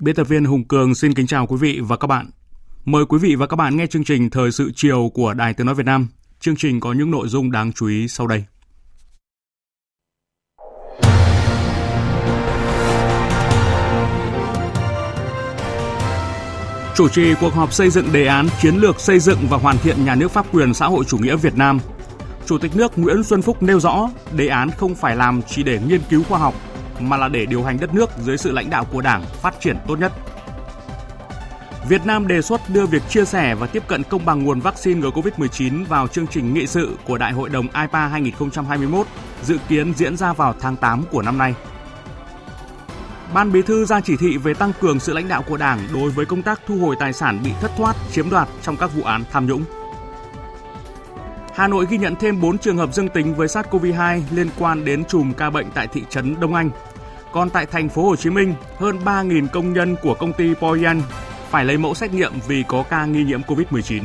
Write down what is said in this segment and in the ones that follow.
Biên tập viên Hùng Cường xin kính chào quý vị và các bạn. Mời quý vị và các bạn nghe chương trình Thời sự chiều của Đài Tiếng Nói Việt Nam. Chương trình có những nội dung đáng chú ý sau đây. Chủ trì cuộc họp xây dựng đề án chiến lược xây dựng và hoàn thiện nhà nước pháp quyền xã hội chủ nghĩa Việt Nam. Chủ tịch nước Nguyễn Xuân Phúc nêu rõ, đề án không phải làm chỉ để nghiên cứu khoa học mà là để điều hành đất nước dưới sự lãnh đạo của Đảng phát triển tốt nhất. Việt Nam đề xuất đưa việc chia sẻ và tiếp cận công bằng nguồn vaccine ngừa COVID-19 vào chương trình nghị sự của Đại hội đồng IPA 2021, dự kiến diễn ra vào tháng 8 của năm nay. Ban Bí thư ra chỉ thị về tăng cường sự lãnh đạo của Đảng đối với công tác thu hồi tài sản bị thất thoát, chiếm đoạt trong các vụ án tham nhũng. Hà Nội ghi nhận thêm 4 trường hợp dương tính với SARS-CoV-2 liên quan đến chùm ca bệnh tại thị trấn Đông Anh. Còn tại thành phố Hồ Chí Minh, hơn 3.000 công nhân của công ty Poyan phải lấy mẫu xét nghiệm vì có ca nghi nhiễm COVID-19.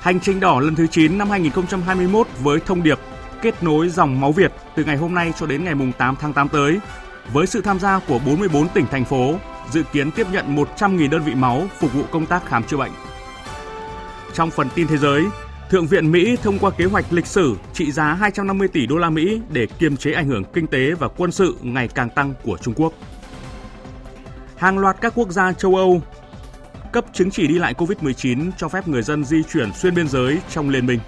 Hành trình đỏ lần thứ 9 năm 2021 với thông điệp kết nối dòng máu Việt từ ngày hôm nay cho đến ngày 8 tháng 8 tới, với sự tham gia của 44 tỉnh thành phố, dự kiến tiếp nhận 100.000 đơn vị máu phục vụ công tác khám chữa bệnh. Trong phần tin thế giới, Thượng viện Mỹ thông qua kế hoạch lịch sử trị giá 250 tỷ đô la Mỹ để kiềm chế ảnh hưởng kinh tế và quân sự ngày càng tăng của Trung Quốc. Hàng loạt các quốc gia châu Âu cấp chứng chỉ đi lại COVID-19 cho phép người dân di chuyển xuyên biên giới trong liên minh.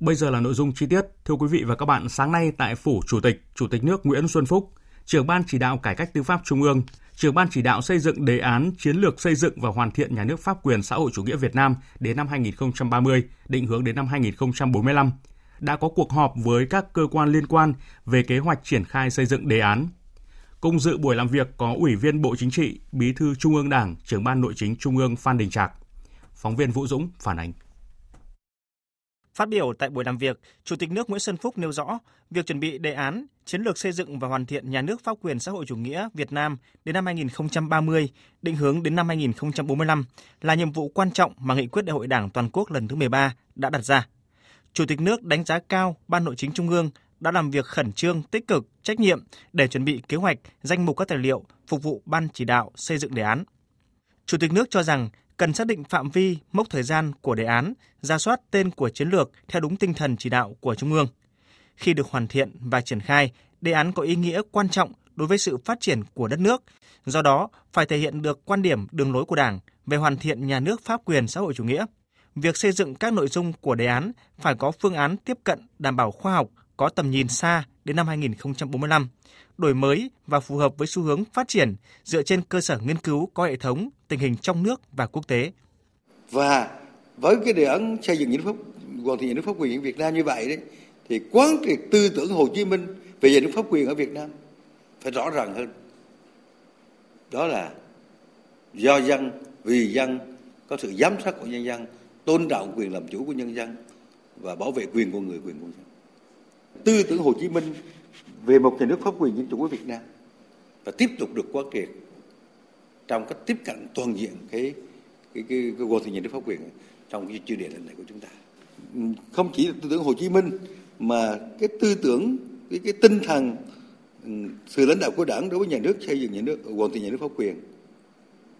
Bây giờ là nội dung chi tiết. Thưa quý vị và các bạn, sáng nay tại Phủ Chủ tịch, Chủ tịch nước Nguyễn Xuân Phúc, trưởng ban chỉ đạo cải cách tư pháp Trung ương, trưởng ban chỉ đạo xây dựng đề án chiến lược xây dựng và hoàn thiện nhà nước pháp quyền xã hội chủ nghĩa Việt Nam đến năm 2030, định hướng đến năm 2045, đã có cuộc họp với các cơ quan liên quan về kế hoạch triển khai xây dựng đề án. Cùng dự buổi làm việc có Ủy viên Bộ Chính trị, Bí thư Trung ương Đảng, trưởng ban nội chính Trung ương Phan Đình Trạc. Phóng viên Vũ Dũng phản ánh. Phát biểu tại buổi làm việc, Chủ tịch nước Nguyễn Xuân Phúc nêu rõ, việc chuẩn bị đề án chiến lược xây dựng và hoàn thiện nhà nước pháp quyền xã hội chủ nghĩa Việt Nam đến năm 2030, định hướng đến năm 2045 là nhiệm vụ quan trọng mà nghị quyết Đại hội Đảng toàn quốc lần thứ 13 đã đặt ra. Chủ tịch nước đánh giá cao Ban Nội chính Trung ương đã làm việc khẩn trương, tích cực, trách nhiệm để chuẩn bị kế hoạch, danh mục các tài liệu phục vụ Ban chỉ đạo xây dựng đề án. Chủ tịch nước cho rằng cần xác định phạm vi, mốc thời gian của đề án, ra soát tên của chiến lược theo đúng tinh thần chỉ đạo của Trung ương. Khi được hoàn thiện và triển khai, đề án có ý nghĩa quan trọng đối với sự phát triển của đất nước, do đó phải thể hiện được quan điểm đường lối của Đảng về hoàn thiện nhà nước pháp quyền xã hội chủ nghĩa. Việc xây dựng các nội dung của đề án phải có phương án tiếp cận đảm bảo khoa học, có tầm nhìn xa đến năm 2045, đổi mới và phù hợp với xu hướng phát triển dựa trên cơ sở nghiên cứu có hệ thống tình hình trong nước và quốc tế. Và với cái đề án xây dựng nhà nước pháp hoàn thiện nhà nước pháp quyền Việt Nam như vậy đấy thì quán triệt tư tưởng Hồ Chí Minh về nhà nước pháp quyền ở Việt Nam phải rõ ràng hơn. Đó là do dân, vì dân, có sự giám sát của nhân dân, tôn trọng quyền làm chủ của nhân dân và bảo vệ quyền của người, quyền của dân. Tư tưởng Hồ Chí Minh về một nhà nước pháp quyền dân chủ của Việt Nam và tiếp tục được quán triệt trong cách tiếp cận toàn diện cái cái cái, cái cái nhà nước pháp quyền trong cái chuyên đề lần này của chúng ta không chỉ là tư tưởng Hồ Chí Minh mà cái tư tưởng cái cái tinh thần ừ, sự lãnh đạo của đảng đối với nhà nước xây dựng nhà nước hoàn thiện nhà nước pháp quyền.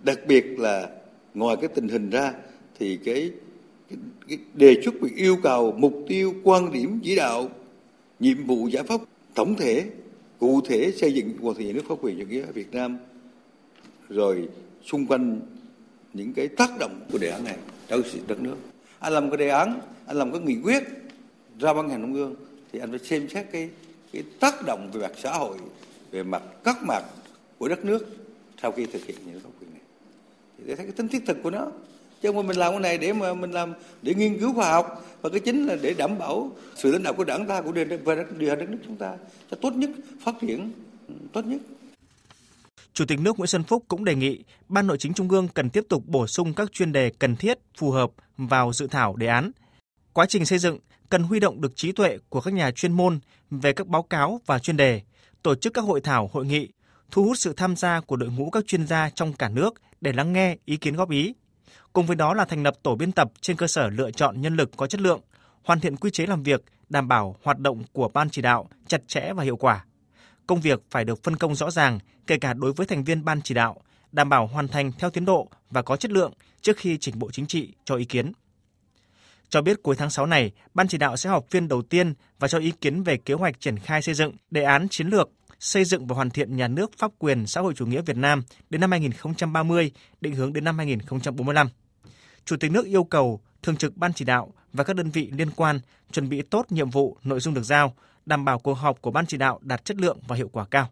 Đặc biệt là ngoài cái tình hình ra thì cái, cái, cái đề xuất về yêu cầu mục tiêu quan điểm chỉ đạo nhiệm vụ giải pháp tổng thể cụ thể xây dựng hoàn thiện nhà nước pháp quyền chủ nghĩa ở Việt Nam. Rồi xung quanh những cái tác động của đề án này trong đất nước. Anh làm cái đề án anh làm cái nghị quyết ra ban hành trung ương thì anh phải xem xét cái cái tác động về mặt xã hội về mặt các mặt của đất nước sau khi thực hiện những pháp quyền này. Thì để thấy cái tính thiết thực của nó. Chứ không mình làm cái này để mà mình làm để nghiên cứu khoa học và cái chính là để đảm bảo sự lãnh đạo của đảng ta của điều hành đất nước chúng ta cho tốt nhất phát triển tốt nhất. Chủ tịch nước Nguyễn Xuân Phúc cũng đề nghị Ban Nội chính Trung ương cần tiếp tục bổ sung các chuyên đề cần thiết, phù hợp vào dự thảo đề án. Quá trình xây dựng cần huy động được trí tuệ của các nhà chuyên môn về các báo cáo và chuyên đề, tổ chức các hội thảo, hội nghị, thu hút sự tham gia của đội ngũ các chuyên gia trong cả nước để lắng nghe ý kiến góp ý. Cùng với đó là thành lập tổ biên tập trên cơ sở lựa chọn nhân lực có chất lượng, hoàn thiện quy chế làm việc, đảm bảo hoạt động của ban chỉ đạo chặt chẽ và hiệu quả. Công việc phải được phân công rõ ràng, kể cả đối với thành viên ban chỉ đạo, đảm bảo hoàn thành theo tiến độ và có chất lượng trước khi chỉnh Bộ Chính trị cho ý kiến. Cho biết cuối tháng 6 này, Ban chỉ đạo sẽ họp phiên đầu tiên và cho ý kiến về kế hoạch triển khai xây dựng đề án chiến lược xây dựng và hoàn thiện nhà nước pháp quyền xã hội chủ nghĩa Việt Nam đến năm 2030, định hướng đến năm 2045. Chủ tịch nước yêu cầu Thường trực Ban chỉ đạo và các đơn vị liên quan chuẩn bị tốt nhiệm vụ, nội dung được giao, đảm bảo cuộc họp của Ban chỉ đạo đạt chất lượng và hiệu quả cao.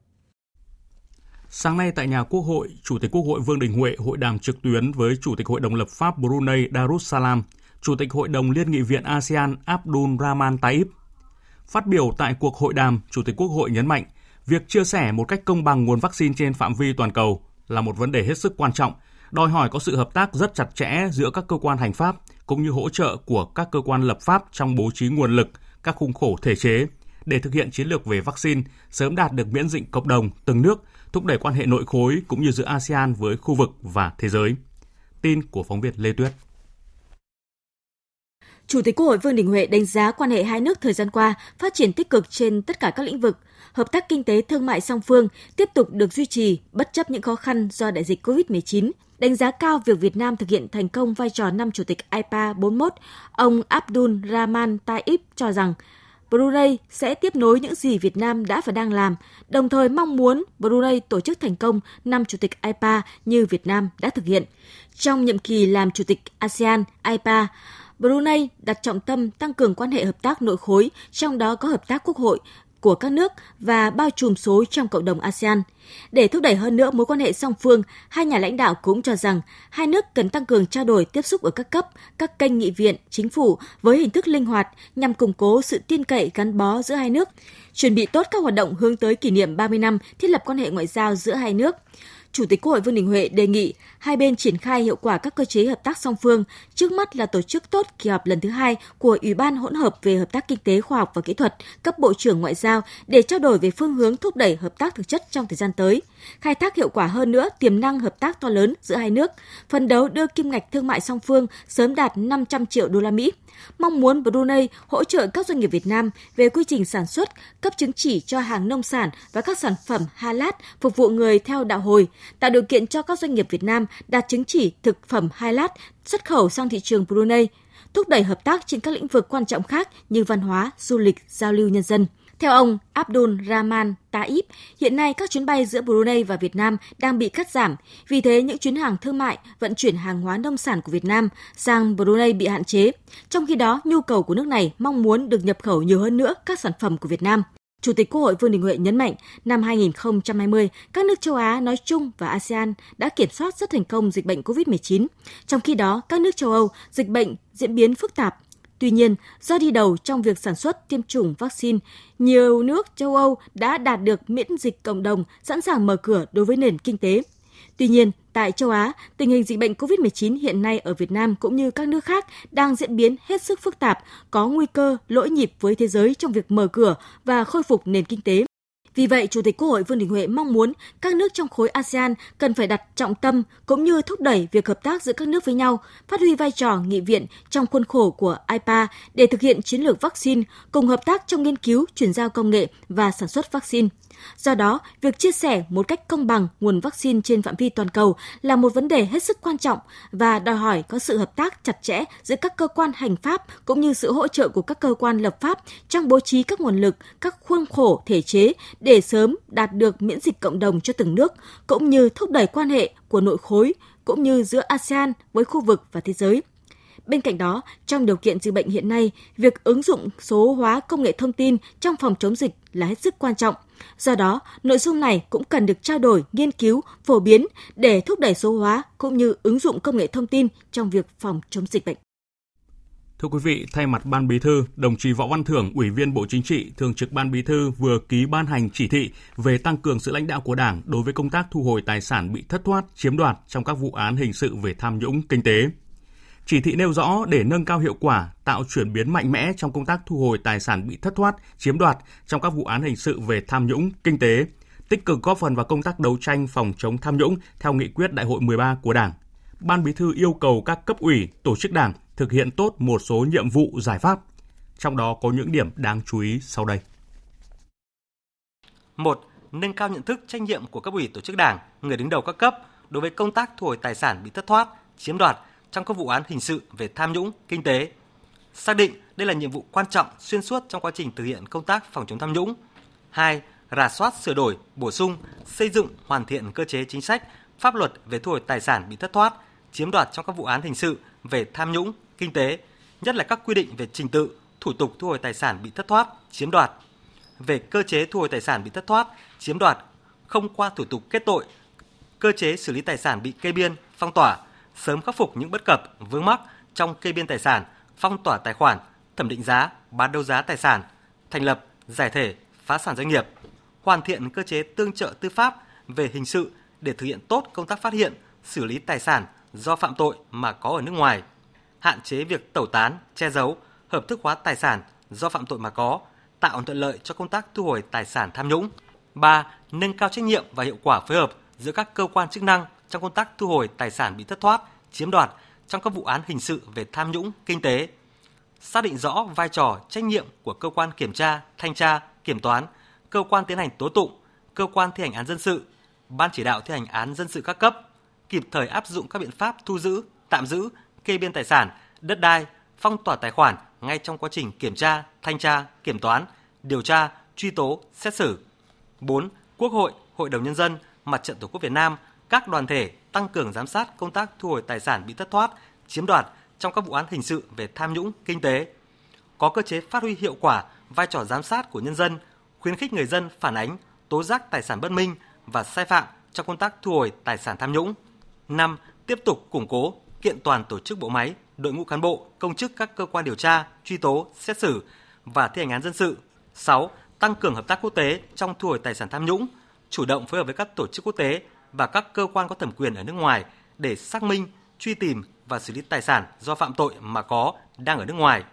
Sáng nay tại nhà Quốc hội, Chủ tịch Quốc hội Vương Đình Huệ hội đàm trực tuyến với Chủ tịch Hội đồng lập pháp Brunei Darussalam, Chủ tịch Hội đồng Liên nghị viện ASEAN Abdul Rahman Taib. Phát biểu tại cuộc hội đàm, Chủ tịch Quốc hội nhấn mạnh, việc chia sẻ một cách công bằng nguồn vaccine trên phạm vi toàn cầu là một vấn đề hết sức quan trọng, đòi hỏi có sự hợp tác rất chặt chẽ giữa các cơ quan hành pháp cũng như hỗ trợ của các cơ quan lập pháp trong bố trí nguồn lực, các khung khổ thể chế để thực hiện chiến lược về vaccine, sớm đạt được miễn dịch cộng đồng từng nước, thúc đẩy quan hệ nội khối cũng như giữa ASEAN với khu vực và thế giới. Tin của phóng viên Lê Tuyết. Chủ tịch Quốc hội Vương Đình Huệ đánh giá quan hệ hai nước thời gian qua phát triển tích cực trên tất cả các lĩnh vực, hợp tác kinh tế thương mại song phương tiếp tục được duy trì bất chấp những khó khăn do đại dịch COVID-19. Đánh giá cao việc Việt Nam thực hiện thành công vai trò năm chủ tịch IPA 41, ông Abdul Rahman Taib cho rằng Brunei sẽ tiếp nối những gì Việt Nam đã và đang làm, đồng thời mong muốn Brunei tổ chức thành công năm chủ tịch IPA như Việt Nam đã thực hiện. Trong nhiệm kỳ làm chủ tịch ASEAN IPA, Brunei đặt trọng tâm tăng cường quan hệ hợp tác nội khối, trong đó có hợp tác quốc hội của các nước và bao trùm số trong cộng đồng ASEAN. Để thúc đẩy hơn nữa mối quan hệ song phương, hai nhà lãnh đạo cũng cho rằng hai nước cần tăng cường trao đổi tiếp xúc ở các cấp, các kênh nghị viện, chính phủ với hình thức linh hoạt nhằm củng cố sự tin cậy gắn bó giữa hai nước, chuẩn bị tốt các hoạt động hướng tới kỷ niệm 30 năm thiết lập quan hệ ngoại giao giữa hai nước. Chủ tịch Quốc hội Vương Đình Huệ đề nghị hai bên triển khai hiệu quả các cơ chế hợp tác song phương, trước mắt là tổ chức tốt kỳ họp lần thứ hai của Ủy ban hỗn hợp về hợp tác kinh tế, khoa học và kỹ thuật cấp Bộ trưởng Ngoại giao để trao đổi về phương hướng thúc đẩy hợp tác thực chất trong thời gian tới, khai thác hiệu quả hơn nữa tiềm năng hợp tác to lớn giữa hai nước, phần đấu đưa kim ngạch thương mại song phương sớm đạt 500 triệu đô la Mỹ mong muốn Brunei hỗ trợ các doanh nghiệp Việt Nam về quy trình sản xuất, cấp chứng chỉ cho hàng nông sản và các sản phẩm Halat phục vụ người theo đạo hồi, tạo điều kiện cho các doanh nghiệp Việt Nam đạt chứng chỉ thực phẩm Halat xuất khẩu sang thị trường Brunei, thúc đẩy hợp tác trên các lĩnh vực quan trọng khác như văn hóa, du lịch, giao lưu nhân dân. Theo ông Abdul Rahman Taib, hiện nay các chuyến bay giữa Brunei và Việt Nam đang bị cắt giảm, vì thế những chuyến hàng thương mại vận chuyển hàng hóa nông sản của Việt Nam sang Brunei bị hạn chế. Trong khi đó, nhu cầu của nước này mong muốn được nhập khẩu nhiều hơn nữa các sản phẩm của Việt Nam. Chủ tịch Quốc hội Vương Đình Huệ nhấn mạnh, năm 2020, các nước châu Á nói chung và ASEAN đã kiểm soát rất thành công dịch bệnh COVID-19. Trong khi đó, các nước châu Âu, dịch bệnh diễn biến phức tạp, Tuy nhiên, do đi đầu trong việc sản xuất tiêm chủng vaccine, nhiều nước châu Âu đã đạt được miễn dịch cộng đồng, sẵn sàng mở cửa đối với nền kinh tế. Tuy nhiên, tại châu Á, tình hình dịch bệnh COVID-19 hiện nay ở Việt Nam cũng như các nước khác đang diễn biến hết sức phức tạp, có nguy cơ lỗi nhịp với thế giới trong việc mở cửa và khôi phục nền kinh tế. Vì vậy, Chủ tịch Quốc hội Vương Đình Huệ mong muốn các nước trong khối ASEAN cần phải đặt trọng tâm cũng như thúc đẩy việc hợp tác giữa các nước với nhau, phát huy vai trò nghị viện trong khuôn khổ của IPA để thực hiện chiến lược vaccine, cùng hợp tác trong nghiên cứu, chuyển giao công nghệ và sản xuất vaccine. Do đó, việc chia sẻ một cách công bằng nguồn vaccine trên phạm vi toàn cầu là một vấn đề hết sức quan trọng và đòi hỏi có sự hợp tác chặt chẽ giữa các cơ quan hành pháp cũng như sự hỗ trợ của các cơ quan lập pháp trong bố trí các nguồn lực, các khuôn khổ thể chế để sớm đạt được miễn dịch cộng đồng cho từng nước, cũng như thúc đẩy quan hệ của nội khối cũng như giữa ASEAN với khu vực và thế giới. Bên cạnh đó, trong điều kiện dịch bệnh hiện nay, việc ứng dụng số hóa công nghệ thông tin trong phòng chống dịch là hết sức quan trọng. Do đó, nội dung này cũng cần được trao đổi, nghiên cứu, phổ biến để thúc đẩy số hóa cũng như ứng dụng công nghệ thông tin trong việc phòng chống dịch bệnh. Thưa quý vị, thay mặt Ban Bí thư, đồng chí Võ Văn Thưởng, Ủy viên Bộ Chính trị, Thường trực Ban Bí thư vừa ký ban hành chỉ thị về tăng cường sự lãnh đạo của Đảng đối với công tác thu hồi tài sản bị thất thoát, chiếm đoạt trong các vụ án hình sự về tham nhũng kinh tế. Chỉ thị nêu rõ để nâng cao hiệu quả, tạo chuyển biến mạnh mẽ trong công tác thu hồi tài sản bị thất thoát, chiếm đoạt trong các vụ án hình sự về tham nhũng kinh tế, tích cực góp phần vào công tác đấu tranh phòng chống tham nhũng theo nghị quyết Đại hội 13 của Đảng. Ban Bí thư yêu cầu các cấp ủy, tổ chức Đảng thực hiện tốt một số nhiệm vụ giải pháp. Trong đó có những điểm đáng chú ý sau đây. 1. Nâng cao nhận thức trách nhiệm của cấp ủy tổ chức Đảng, người đứng đầu các cấp đối với công tác thu hồi tài sản bị thất thoát, chiếm đoạt trong các vụ án hình sự về tham nhũng, kinh tế. Xác định đây là nhiệm vụ quan trọng xuyên suốt trong quá trình thực hiện công tác phòng chống tham nhũng. 2. Rà soát sửa đổi, bổ sung, xây dựng, hoàn thiện cơ chế chính sách, pháp luật về thu hồi tài sản bị thất thoát, chiếm đoạt trong các vụ án hình sự về tham nhũng, kinh tế, nhất là các quy định về trình tự, thủ tục thu hồi tài sản bị thất thoát, chiếm đoạt, về cơ chế thu hồi tài sản bị thất thoát, chiếm đoạt không qua thủ tục kết tội, cơ chế xử lý tài sản bị kê biên, phong tỏa, sớm khắc phục những bất cập, vướng mắc trong kê biên tài sản, phong tỏa tài khoản, thẩm định giá, bán đấu giá tài sản, thành lập, giải thể, phá sản doanh nghiệp, hoàn thiện cơ chế tương trợ tư pháp về hình sự để thực hiện tốt công tác phát hiện, xử lý tài sản do phạm tội mà có ở nước ngoài, hạn chế việc tẩu tán, che giấu, hợp thức hóa tài sản do phạm tội mà có, tạo thuận lợi cho công tác thu hồi tài sản tham nhũng. 3. Nâng cao trách nhiệm và hiệu quả phối hợp giữa các cơ quan chức năng trong công tác thu hồi tài sản bị thất thoát, chiếm đoạt trong các vụ án hình sự về tham nhũng, kinh tế. Xác định rõ vai trò, trách nhiệm của cơ quan kiểm tra, thanh tra, kiểm toán, cơ quan tiến hành tố tụng, cơ quan thi hành án dân sự, ban chỉ đạo thi hành án dân sự các cấp, kịp thời áp dụng các biện pháp thu giữ, tạm giữ, kê biên tài sản, đất đai, phong tỏa tài khoản ngay trong quá trình kiểm tra, thanh tra, kiểm toán, điều tra, truy tố, xét xử. 4. Quốc hội, Hội đồng Nhân dân, Mặt trận Tổ quốc Việt Nam, các đoàn thể tăng cường giám sát công tác thu hồi tài sản bị thất thoát, chiếm đoạt trong các vụ án hình sự về tham nhũng, kinh tế. Có cơ chế phát huy hiệu quả vai trò giám sát của nhân dân, khuyến khích người dân phản ánh, tố giác tài sản bất minh và sai phạm trong công tác thu hồi tài sản tham nhũng. 5. Tiếp tục củng cố, kiện toàn tổ chức bộ máy, đội ngũ cán bộ, công chức các cơ quan điều tra, truy tố, xét xử và thi hành án dân sự. 6. Tăng cường hợp tác quốc tế trong thu hồi tài sản tham nhũng, chủ động phối hợp với các tổ chức quốc tế và các cơ quan có thẩm quyền ở nước ngoài để xác minh, truy tìm và xử lý tài sản do phạm tội mà có đang ở nước ngoài.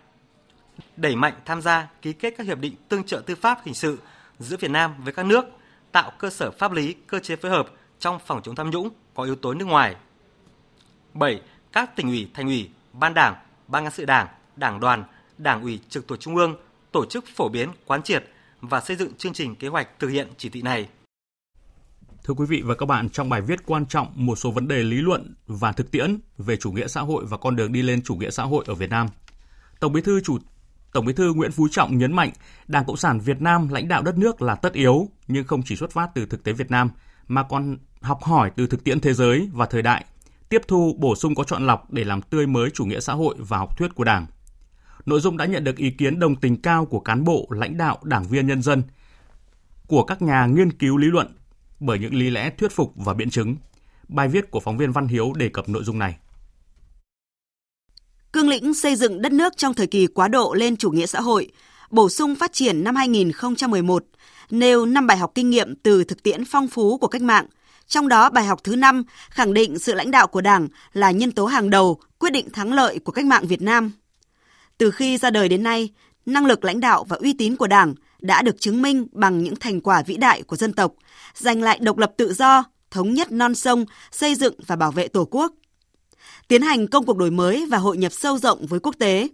Đẩy mạnh tham gia ký kết các hiệp định tương trợ tư pháp hình sự giữa Việt Nam với các nước, tạo cơ sở pháp lý, cơ chế phối hợp trong phòng chống tham nhũng có yếu tố nước ngoài. 7. Các tỉnh ủy, thành ủy, ban đảng, ban cán sự đảng, đảng đoàn, đảng ủy trực thuộc trung ương tổ chức phổ biến, quán triệt và xây dựng chương trình kế hoạch thực hiện chỉ thị này. Thưa quý vị và các bạn, trong bài viết quan trọng một số vấn đề lý luận và thực tiễn về chủ nghĩa xã hội và con đường đi lên chủ nghĩa xã hội ở Việt Nam, Tổng Bí thư chủ Tổng Bí thư Nguyễn Phú Trọng nhấn mạnh, Đảng Cộng sản Việt Nam lãnh đạo đất nước là tất yếu, nhưng không chỉ xuất phát từ thực tế Việt Nam mà còn học hỏi từ thực tiễn thế giới và thời đại, tiếp thu bổ sung có chọn lọc để làm tươi mới chủ nghĩa xã hội và học thuyết của Đảng. Nội dung đã nhận được ý kiến đồng tình cao của cán bộ, lãnh đạo, đảng viên nhân dân, của các nhà nghiên cứu lý luận bởi những lý lẽ thuyết phục và biện chứng. Bài viết của phóng viên Văn Hiếu đề cập nội dung này. Cương lĩnh xây dựng đất nước trong thời kỳ quá độ lên chủ nghĩa xã hội, bổ sung phát triển năm 2011, nêu 5 bài học kinh nghiệm từ thực tiễn phong phú của cách mạng. Trong đó bài học thứ 5 khẳng định sự lãnh đạo của Đảng là nhân tố hàng đầu quyết định thắng lợi của cách mạng Việt Nam. Từ khi ra đời đến nay, năng lực lãnh đạo và uy tín của Đảng đã được chứng minh bằng những thành quả vĩ đại của dân tộc, giành lại độc lập tự do, thống nhất non sông, xây dựng và bảo vệ Tổ quốc. Tiến hành công cuộc đổi mới và hội nhập sâu rộng với quốc tế.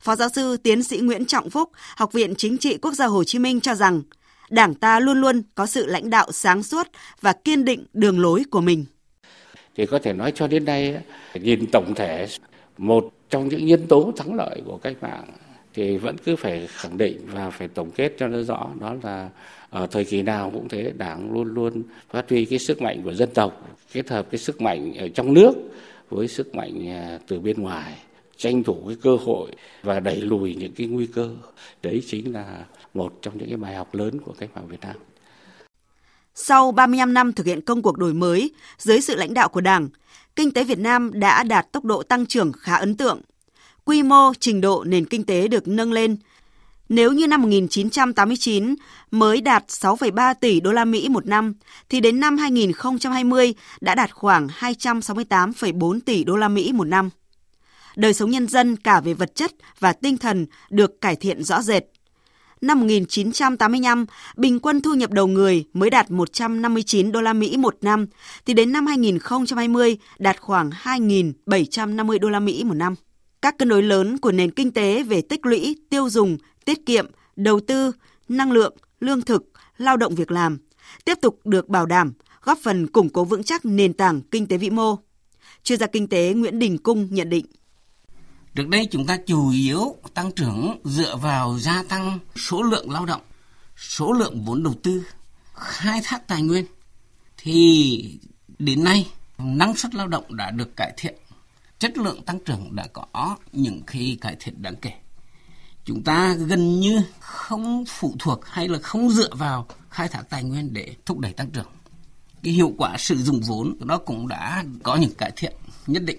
Phó giáo sư tiến sĩ Nguyễn Trọng Phúc, Học viện Chính trị Quốc gia Hồ Chí Minh cho rằng, Đảng ta luôn luôn có sự lãnh đạo sáng suốt và kiên định đường lối của mình. Thì có thể nói cho đến nay, nhìn tổng thể, một trong những nhân tố thắng lợi của cách mạng thì vẫn cứ phải khẳng định và phải tổng kết cho nó rõ đó là ở thời kỳ nào cũng thế đảng luôn luôn phát huy cái sức mạnh của dân tộc kết hợp cái sức mạnh ở trong nước với sức mạnh à, từ bên ngoài tranh thủ cái cơ hội và đẩy lùi những cái nguy cơ. Đấy chính là một trong những cái bài học lớn của cách mạng Việt Nam. Sau 35 năm thực hiện công cuộc đổi mới, dưới sự lãnh đạo của Đảng, kinh tế Việt Nam đã đạt tốc độ tăng trưởng khá ấn tượng. Quy mô, trình độ nền kinh tế được nâng lên. Nếu như năm 1989 mới đạt 6,3 tỷ đô la Mỹ một năm, thì đến năm 2020 đã đạt khoảng 268,4 tỷ đô la Mỹ một năm. Đời sống nhân dân cả về vật chất và tinh thần được cải thiện rõ rệt năm 1985, bình quân thu nhập đầu người mới đạt 159 đô la Mỹ một năm, thì đến năm 2020 đạt khoảng 2.750 đô la Mỹ một năm. Các cân đối lớn của nền kinh tế về tích lũy, tiêu dùng, tiết kiệm, đầu tư, năng lượng, lương thực, lao động việc làm tiếp tục được bảo đảm, góp phần củng cố vững chắc nền tảng kinh tế vĩ mô. Chuyên gia kinh tế Nguyễn Đình Cung nhận định. Trước đây chúng ta chủ yếu tăng trưởng dựa vào gia tăng số lượng lao động, số lượng vốn đầu tư, khai thác tài nguyên. Thì đến nay năng suất lao động đã được cải thiện, chất lượng tăng trưởng đã có những khi cải thiện đáng kể. Chúng ta gần như không phụ thuộc hay là không dựa vào khai thác tài nguyên để thúc đẩy tăng trưởng. Cái hiệu quả sử dụng vốn đó cũng đã có những cải thiện nhất định.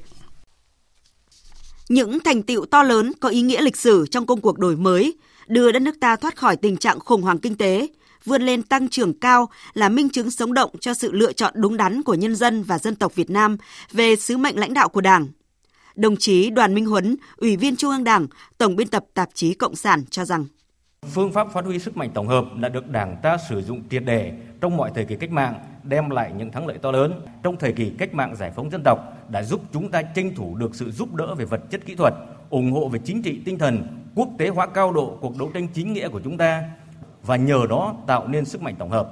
Những thành tiệu to lớn có ý nghĩa lịch sử trong công cuộc đổi mới, đưa đất nước ta thoát khỏi tình trạng khủng hoảng kinh tế, vươn lên tăng trưởng cao là minh chứng sống động cho sự lựa chọn đúng đắn của nhân dân và dân tộc Việt Nam về sứ mệnh lãnh đạo của Đảng. Đồng chí Đoàn Minh Huấn, Ủy viên Trung ương Đảng, Tổng biên tập tạp chí Cộng sản cho rằng Phương pháp phát huy sức mạnh tổng hợp đã được Đảng ta sử dụng triệt để trong mọi thời kỳ cách mạng, đem lại những thắng lợi to lớn. Trong thời kỳ cách mạng giải phóng dân tộc đã giúp chúng ta tranh thủ được sự giúp đỡ về vật chất kỹ thuật, ủng hộ về chính trị tinh thần, quốc tế hóa cao độ cuộc đấu tranh chính nghĩa của chúng ta và nhờ đó tạo nên sức mạnh tổng hợp.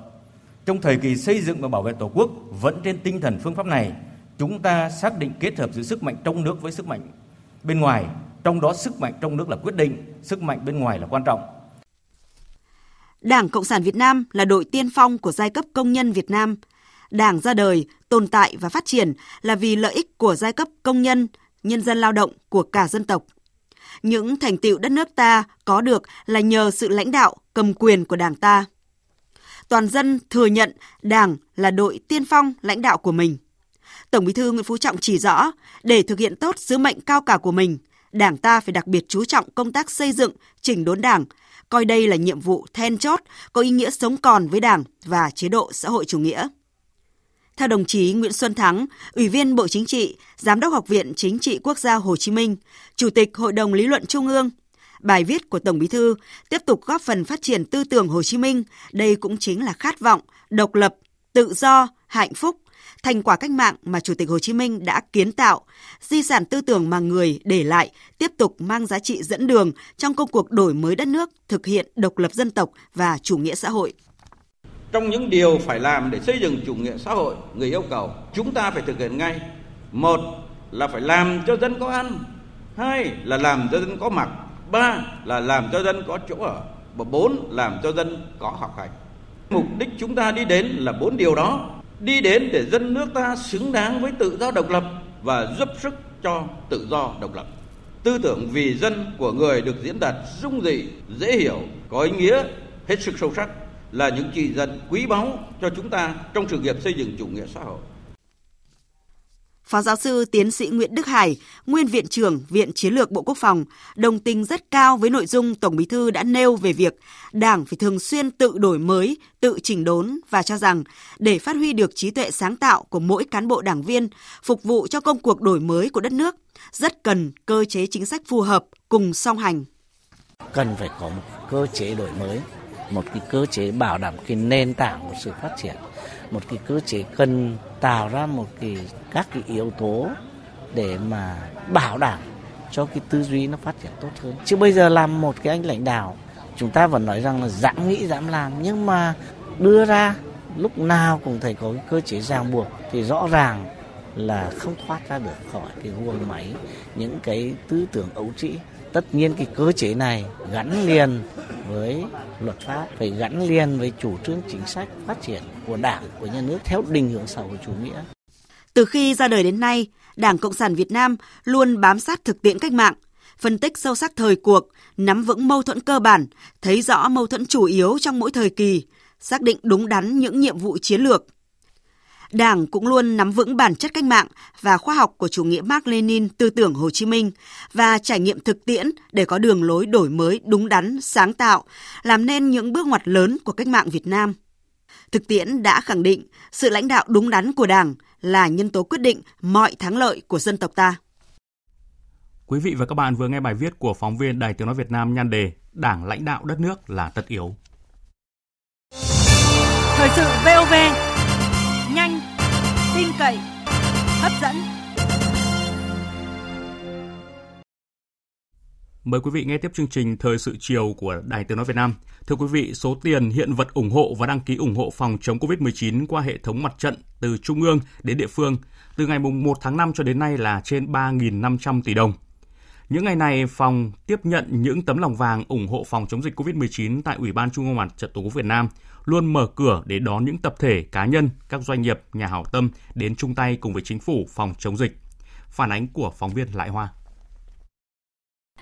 Trong thời kỳ xây dựng và bảo vệ Tổ quốc vẫn trên tinh thần phương pháp này, chúng ta xác định kết hợp giữa sức mạnh trong nước với sức mạnh bên ngoài, trong đó sức mạnh trong nước là quyết định, sức mạnh bên ngoài là quan trọng Đảng Cộng sản Việt Nam là đội tiên phong của giai cấp công nhân Việt Nam. Đảng ra đời, tồn tại và phát triển là vì lợi ích của giai cấp công nhân, nhân dân lao động của cả dân tộc. Những thành tựu đất nước ta có được là nhờ sự lãnh đạo, cầm quyền của Đảng ta. Toàn dân thừa nhận Đảng là đội tiên phong lãnh đạo của mình. Tổng Bí thư Nguyễn Phú Trọng chỉ rõ, để thực hiện tốt sứ mệnh cao cả của mình, Đảng ta phải đặc biệt chú trọng công tác xây dựng, chỉnh đốn Đảng, coi đây là nhiệm vụ then chốt, có ý nghĩa sống còn với Đảng và chế độ xã hội chủ nghĩa. Theo đồng chí Nguyễn Xuân Thắng, Ủy viên Bộ Chính trị, Giám đốc Học viện Chính trị Quốc gia Hồ Chí Minh, Chủ tịch Hội đồng Lý luận Trung ương, bài viết của Tổng Bí thư tiếp tục góp phần phát triển tư tưởng Hồ Chí Minh, đây cũng chính là khát vọng, độc lập, tự do, hạnh phúc, thành quả cách mạng mà Chủ tịch Hồ Chí Minh đã kiến tạo, di sản tư tưởng mà người để lại tiếp tục mang giá trị dẫn đường trong công cuộc đổi mới đất nước, thực hiện độc lập dân tộc và chủ nghĩa xã hội. Trong những điều phải làm để xây dựng chủ nghĩa xã hội, người yêu cầu chúng ta phải thực hiện ngay. Một là phải làm cho dân có ăn, hai là làm cho dân có mặc, ba là làm cho dân có chỗ ở, và bốn làm cho dân có học hành. Mục đích chúng ta đi đến là bốn điều đó đi đến để dân nước ta xứng đáng với tự do độc lập và giúp sức cho tự do độc lập. Tư tưởng vì dân của người được diễn đạt dung dị, dễ hiểu, có ý nghĩa hết sức sâu sắc là những chỉ dẫn quý báu cho chúng ta trong sự nghiệp xây dựng chủ nghĩa xã hội. Phó giáo sư tiến sĩ Nguyễn Đức Hải, nguyên viện trưởng Viện Chiến lược Bộ Quốc phòng, đồng tình rất cao với nội dung Tổng Bí thư đã nêu về việc Đảng phải thường xuyên tự đổi mới, tự chỉnh đốn và cho rằng để phát huy được trí tuệ sáng tạo của mỗi cán bộ đảng viên, phục vụ cho công cuộc đổi mới của đất nước, rất cần cơ chế chính sách phù hợp cùng song hành. Cần phải có một cơ chế đổi mới, một cái cơ chế bảo đảm cái nền tảng của sự phát triển một cái cơ chế cần tạo ra một cái các cái yếu tố để mà bảo đảm cho cái tư duy nó phát triển tốt hơn. Chứ bây giờ làm một cái anh lãnh đạo, chúng ta vẫn nói rằng là dám nghĩ, dám làm, nhưng mà đưa ra lúc nào cũng thấy có cái cơ chế ràng buộc thì rõ ràng là không thoát ra được khỏi cái guồng máy, những cái tư tưởng ấu trĩ tất nhiên cái cơ chế này gắn liền với luật pháp phải gắn liền với chủ trương chính sách phát triển của đảng của nhà nước theo định hướng xã hội chủ nghĩa từ khi ra đời đến nay Đảng Cộng sản Việt Nam luôn bám sát thực tiễn cách mạng, phân tích sâu sắc thời cuộc, nắm vững mâu thuẫn cơ bản, thấy rõ mâu thuẫn chủ yếu trong mỗi thời kỳ, xác định đúng đắn những nhiệm vụ chiến lược. Đảng cũng luôn nắm vững bản chất cách mạng và khoa học của chủ nghĩa Mark Lenin, tư tưởng Hồ Chí Minh và trải nghiệm thực tiễn để có đường lối đổi mới đúng đắn, sáng tạo, làm nên những bước ngoặt lớn của cách mạng Việt Nam. Thực tiễn đã khẳng định sự lãnh đạo đúng đắn của Đảng là nhân tố quyết định mọi thắng lợi của dân tộc ta. Quý vị và các bạn vừa nghe bài viết của phóng viên Đài Tiếng Nói Việt Nam nhan đề Đảng lãnh đạo đất nước là tất yếu. Thời sự VOV, tin cậy, hấp dẫn. Mời quý vị nghe tiếp chương trình Thời sự chiều của Đài Tiếng Nói Việt Nam. Thưa quý vị, số tiền hiện vật ủng hộ và đăng ký ủng hộ phòng chống COVID-19 qua hệ thống mặt trận từ trung ương đến địa phương từ ngày 1 tháng 5 cho đến nay là trên 3.500 tỷ đồng. Những ngày này, phòng tiếp nhận những tấm lòng vàng ủng hộ phòng chống dịch COVID-19 tại Ủy ban Trung ương Mặt trận Tổ quốc Việt Nam luôn mở cửa để đón những tập thể, cá nhân, các doanh nghiệp, nhà hảo tâm đến chung tay cùng với chính phủ phòng chống dịch. Phản ánh của phóng viên Lại Hoa.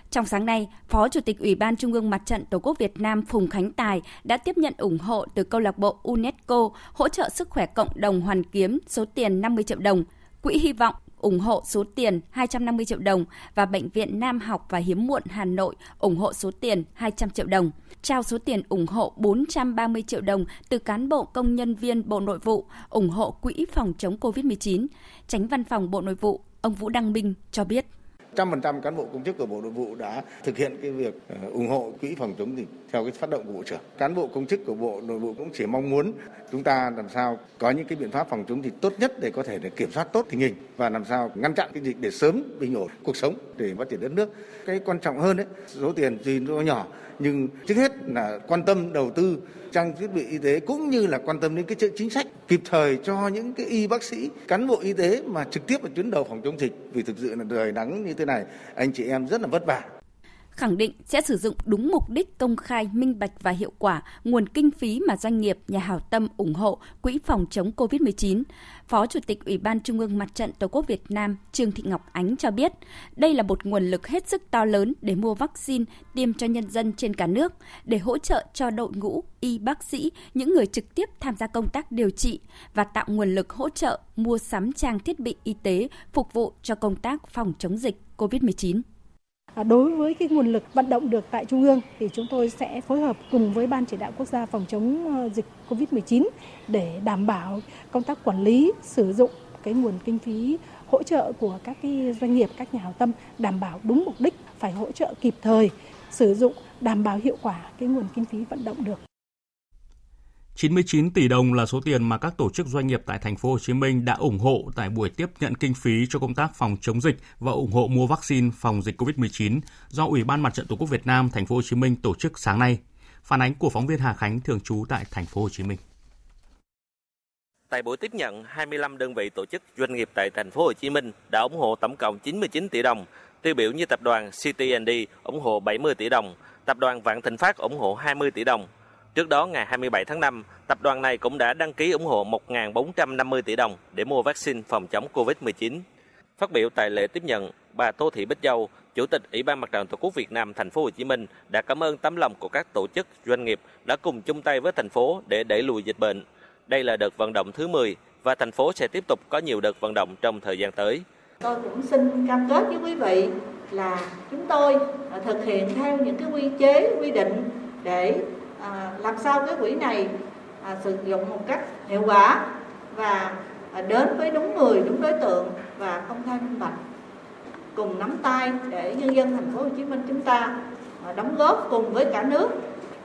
Trong sáng nay, Phó Chủ tịch Ủy ban Trung ương Mặt trận Tổ quốc Việt Nam Phùng Khánh Tài đã tiếp nhận ủng hộ từ câu lạc bộ UNESCO hỗ trợ sức khỏe cộng đồng Hoàn Kiếm số tiền 50 triệu đồng, Quỹ Hy vọng ủng hộ số tiền 250 triệu đồng và Bệnh viện Nam học và Hiếm muộn Hà Nội ủng hộ số tiền 200 triệu đồng. Trao số tiền ủng hộ 430 triệu đồng từ cán bộ công nhân viên Bộ Nội vụ ủng hộ Quỹ phòng chống COVID-19. Tránh văn phòng Bộ Nội vụ, ông Vũ Đăng Minh cho biết. 100% cán bộ công chức của Bộ Nội vụ đã thực hiện cái việc ờ, ủng hộ quỹ phòng chống dịch theo cái phát động của Bộ trưởng. Cán bộ công chức của Bộ Nội vụ cũng chỉ mong muốn chúng ta làm sao có những cái biện pháp phòng chống dịch tốt nhất để có thể để kiểm soát tốt tình hình và làm sao ngăn chặn cái dịch để sớm bình ổn cuộc sống để phát triển đất nước. Cái quan trọng hơn đấy, số tiền tuy nó nhỏ nhưng trước hết là quan tâm đầu tư trang thiết bị y tế cũng như là quan tâm đến cái chính sách kịp thời cho những cái y bác sĩ cán bộ y tế mà trực tiếp ở tuyến đầu phòng chống dịch vì thực sự là đời nắng như thế này anh chị em rất là vất vả khẳng định sẽ sử dụng đúng mục đích công khai, minh bạch và hiệu quả nguồn kinh phí mà doanh nghiệp, nhà hảo tâm ủng hộ Quỹ phòng chống COVID-19. Phó Chủ tịch Ủy ban Trung ương Mặt trận Tổ quốc Việt Nam Trương Thị Ngọc Ánh cho biết, đây là một nguồn lực hết sức to lớn để mua vaccine tiêm cho nhân dân trên cả nước, để hỗ trợ cho đội ngũ y bác sĩ, những người trực tiếp tham gia công tác điều trị và tạo nguồn lực hỗ trợ mua sắm trang thiết bị y tế phục vụ cho công tác phòng chống dịch COVID-19. À, đối với cái nguồn lực vận động được tại Trung ương thì chúng tôi sẽ phối hợp cùng với Ban chỉ đạo quốc gia phòng chống ờ, dịch COVID-19 để đảm bảo công tác quản lý sử dụng cái nguồn kinh phí hỗ trợ của các cái doanh nghiệp, các nhà hảo tâm đảm bảo đúng mục đích, phải hỗ trợ kịp thời, sử dụng đảm bảo hiệu quả cái nguồn kinh phí vận động được. 99 tỷ đồng là số tiền mà các tổ chức doanh nghiệp tại thành phố Hồ Chí Minh đã ủng hộ tại buổi tiếp nhận kinh phí cho công tác phòng chống dịch và ủng hộ mua vaccine phòng dịch COVID-19 do Ủy ban Mặt trận Tổ quốc Việt Nam thành phố Hồ Chí Minh tổ chức sáng nay. Phản ánh của phóng viên Hà Khánh thường trú tại thành phố Hồ Chí Minh. Tại buổi tiếp nhận, 25 đơn vị tổ chức doanh nghiệp tại thành phố Hồ Chí Minh đã ủng hộ tổng cộng 99 tỷ đồng, tiêu biểu như tập đoàn CTND ủng hộ 70 tỷ đồng, tập đoàn Vạn Thịnh Phát ủng hộ 20 tỷ đồng, Trước đó, ngày 27 tháng 5, tập đoàn này cũng đã đăng ký ủng hộ 1.450 tỷ đồng để mua vaccine phòng chống COVID-19. Phát biểu tại lễ tiếp nhận, bà Tô Thị Bích Châu, Chủ tịch Ủy ban Mặt trận Tổ quốc Việt Nam thành phố Hồ Chí Minh đã cảm ơn tấm lòng của các tổ chức, doanh nghiệp đã cùng chung tay với thành phố để đẩy lùi dịch bệnh. Đây là đợt vận động thứ 10 và thành phố sẽ tiếp tục có nhiều đợt vận động trong thời gian tới. Tôi cũng xin cam kết với quý vị là chúng tôi thực hiện theo những cái quy chế, quy định để à, làm sao cái quỹ này à, sử dụng một cách hiệu quả và à, đến với đúng người đúng đối tượng và công khai minh bạch cùng nắm tay để nhân dân thành phố Hồ Chí Minh chúng ta à, đóng góp cùng với cả nước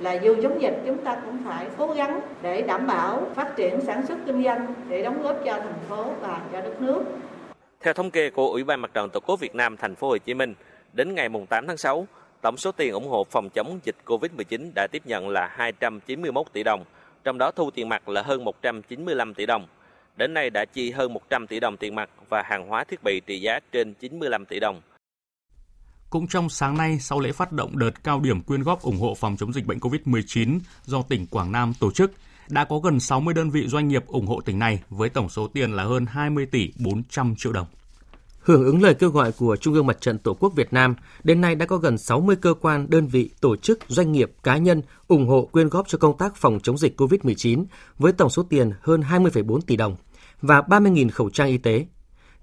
là dù chống dịch chúng ta cũng phải cố gắng để đảm bảo phát triển sản xuất kinh doanh để đóng góp cho thành phố và cho đất nước. Theo thống kê của Ủy ban Mặt trận Tổ quốc Việt Nam thành phố Hồ Chí Minh, đến ngày 8 tháng 6, Tổng số tiền ủng hộ phòng chống dịch COVID-19 đã tiếp nhận là 291 tỷ đồng, trong đó thu tiền mặt là hơn 195 tỷ đồng. Đến nay đã chi hơn 100 tỷ đồng tiền mặt và hàng hóa thiết bị trị giá trên 95 tỷ đồng. Cũng trong sáng nay, sau lễ phát động đợt cao điểm quyên góp ủng hộ phòng chống dịch bệnh COVID-19 do tỉnh Quảng Nam tổ chức, đã có gần 60 đơn vị doanh nghiệp ủng hộ tỉnh này với tổng số tiền là hơn 20 tỷ 400 triệu đồng. Hưởng ứng lời kêu gọi của Trung ương Mặt trận Tổ quốc Việt Nam, đến nay đã có gần 60 cơ quan, đơn vị, tổ chức, doanh nghiệp, cá nhân ủng hộ quyên góp cho công tác phòng chống dịch COVID-19 với tổng số tiền hơn 20,4 tỷ đồng và 30.000 khẩu trang y tế.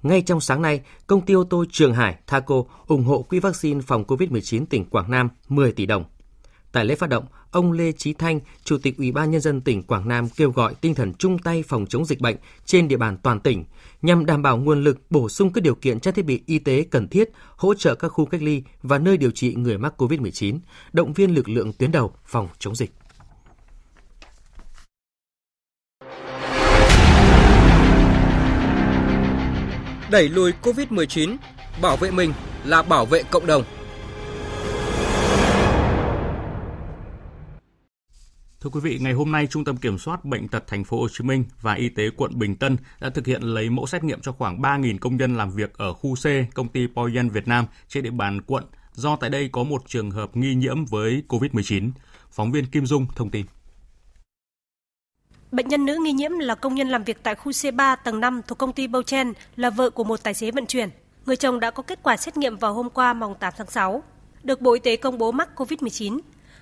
Ngay trong sáng nay, công ty ô tô Trường Hải Thaco ủng hộ quỹ vaccine phòng COVID-19 tỉnh Quảng Nam 10 tỷ đồng. Tại lễ phát động, ông Lê Chí Thanh, Chủ tịch Ủy ban Nhân dân tỉnh Quảng Nam kêu gọi tinh thần chung tay phòng chống dịch bệnh trên địa bàn toàn tỉnh, nhằm đảm bảo nguồn lực bổ sung các điều kiện trang thiết bị y tế cần thiết, hỗ trợ các khu cách ly và nơi điều trị người mắc COVID-19, động viên lực lượng tuyến đầu phòng chống dịch. Đẩy lùi COVID-19, bảo vệ mình là bảo vệ cộng đồng. Thưa quý vị, ngày hôm nay Trung tâm Kiểm soát bệnh tật thành phố Hồ Chí Minh và Y tế quận Bình Tân đã thực hiện lấy mẫu xét nghiệm cho khoảng 3.000 công nhân làm việc ở khu C công ty Poyen Việt Nam trên địa bàn quận do tại đây có một trường hợp nghi nhiễm với COVID-19. Phóng viên Kim Dung thông tin. Bệnh nhân nữ nghi nhiễm là công nhân làm việc tại khu C3 tầng 5 thuộc công ty Bouchen, là vợ của một tài xế vận chuyển. Người chồng đã có kết quả xét nghiệm vào hôm qua mùng 8 tháng 6, được Bộ Y tế công bố mắc COVID-19.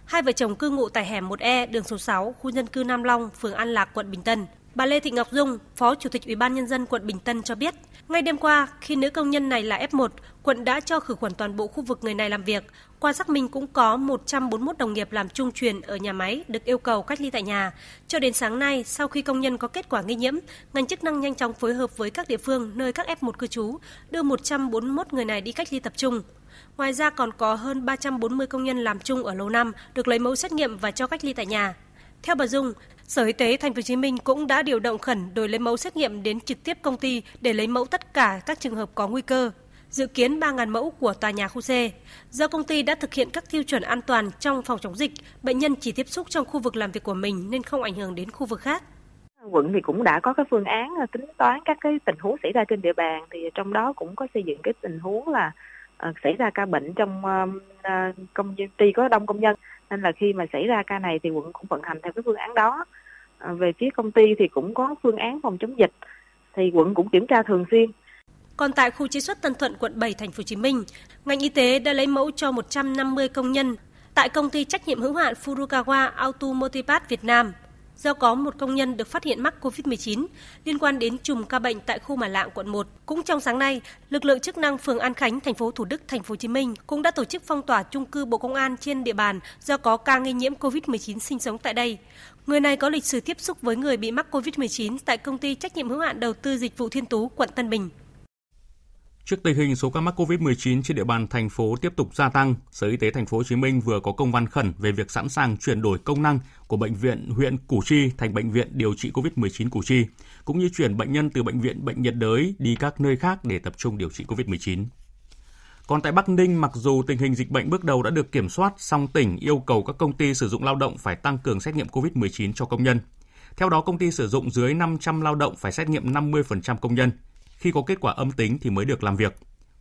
Hai vợ chồng cư ngụ tại hẻm 1E, đường số 6, khu dân cư Nam Long, phường An Lạc, quận Bình Tân. Bà Lê Thị Ngọc Dung, Phó Chủ tịch Ủy ban Nhân dân quận Bình Tân cho biết, ngay đêm qua, khi nữ công nhân này là F1, quận đã cho khử khuẩn toàn bộ khu vực người này làm việc. Qua xác minh cũng có 141 đồng nghiệp làm trung truyền ở nhà máy được yêu cầu cách ly tại nhà. Cho đến sáng nay, sau khi công nhân có kết quả nghi nhiễm, ngành chức năng nhanh chóng phối hợp với các địa phương nơi các F1 cư trú, đưa 141 người này đi cách ly tập trung. Ngoài ra còn có hơn 340 công nhân làm chung ở lầu 5 được lấy mẫu xét nghiệm và cho cách ly tại nhà. Theo bà Dung, Sở Y tế Thành phố Hồ Chí Minh cũng đã điều động khẩn đổi lấy mẫu xét nghiệm đến trực tiếp công ty để lấy mẫu tất cả các trường hợp có nguy cơ. Dự kiến 3.000 mẫu của tòa nhà khu C. Do công ty đã thực hiện các tiêu chuẩn an toàn trong phòng chống dịch, bệnh nhân chỉ tiếp xúc trong khu vực làm việc của mình nên không ảnh hưởng đến khu vực khác. Quận thì cũng đã có cái phương án à, tính toán các cái tình huống xảy ra trên địa bàn thì trong đó cũng có xây dựng cái tình huống là uh, xảy ra ca bệnh trong uh, công ty có đông công nhân. Nên là khi mà xảy ra ca này thì quận cũng vận hành theo cái phương án đó. À, về phía công ty thì cũng có phương án phòng chống dịch thì quận cũng kiểm tra thường xuyên. Còn tại khu chế xuất Tân Thuận, quận 7, thành phố Hồ Chí Minh, ngành y tế đã lấy mẫu cho 150 công nhân tại công ty trách nhiệm hữu hạn Furukawa Automotive Việt Nam do có một công nhân được phát hiện mắc COVID-19 liên quan đến chùm ca bệnh tại khu Mà Lạng quận 1. Cũng trong sáng nay, lực lượng chức năng phường An Khánh, thành phố Thủ Đức, thành phố Hồ Chí Minh cũng đã tổ chức phong tỏa chung cư Bộ Công an trên địa bàn do có ca nghi nhiễm COVID-19 sinh sống tại đây. Người này có lịch sử tiếp xúc với người bị mắc COVID-19 tại công ty trách nhiệm hữu hạn đầu tư dịch vụ Thiên Tú, quận Tân Bình. Trước tình hình số ca mắc COVID-19 trên địa bàn thành phố tiếp tục gia tăng, Sở Y tế thành phố Hồ Chí Minh vừa có công văn khẩn về việc sẵn sàng chuyển đổi công năng của bệnh viện huyện Củ Chi thành bệnh viện điều trị COVID-19 Củ Chi, cũng như chuyển bệnh nhân từ bệnh viện bệnh nhiệt đới đi các nơi khác để tập trung điều trị COVID-19. Còn tại Bắc Ninh, mặc dù tình hình dịch bệnh bước đầu đã được kiểm soát, song tỉnh yêu cầu các công ty sử dụng lao động phải tăng cường xét nghiệm COVID-19 cho công nhân. Theo đó, công ty sử dụng dưới 500 lao động phải xét nghiệm 50% công nhân – khi có kết quả âm tính thì mới được làm việc.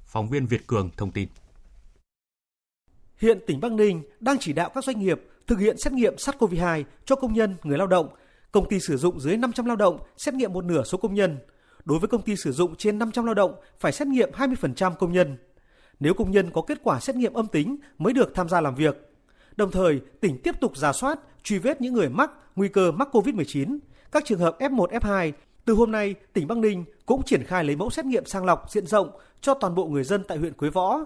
Phóng viên Việt Cường thông tin. Hiện tỉnh Bắc Ninh đang chỉ đạo các doanh nghiệp thực hiện xét nghiệm SARS-CoV-2 cho công nhân, người lao động. Công ty sử dụng dưới 500 lao động xét nghiệm một nửa số công nhân. Đối với công ty sử dụng trên 500 lao động phải xét nghiệm 20% công nhân. Nếu công nhân có kết quả xét nghiệm âm tính mới được tham gia làm việc. Đồng thời, tỉnh tiếp tục giả soát, truy vết những người mắc nguy cơ mắc COVID-19, các trường hợp F1, F2 từ hôm nay, tỉnh Bắc Ninh cũng triển khai lấy mẫu xét nghiệm sàng lọc diện rộng cho toàn bộ người dân tại huyện Quế Võ.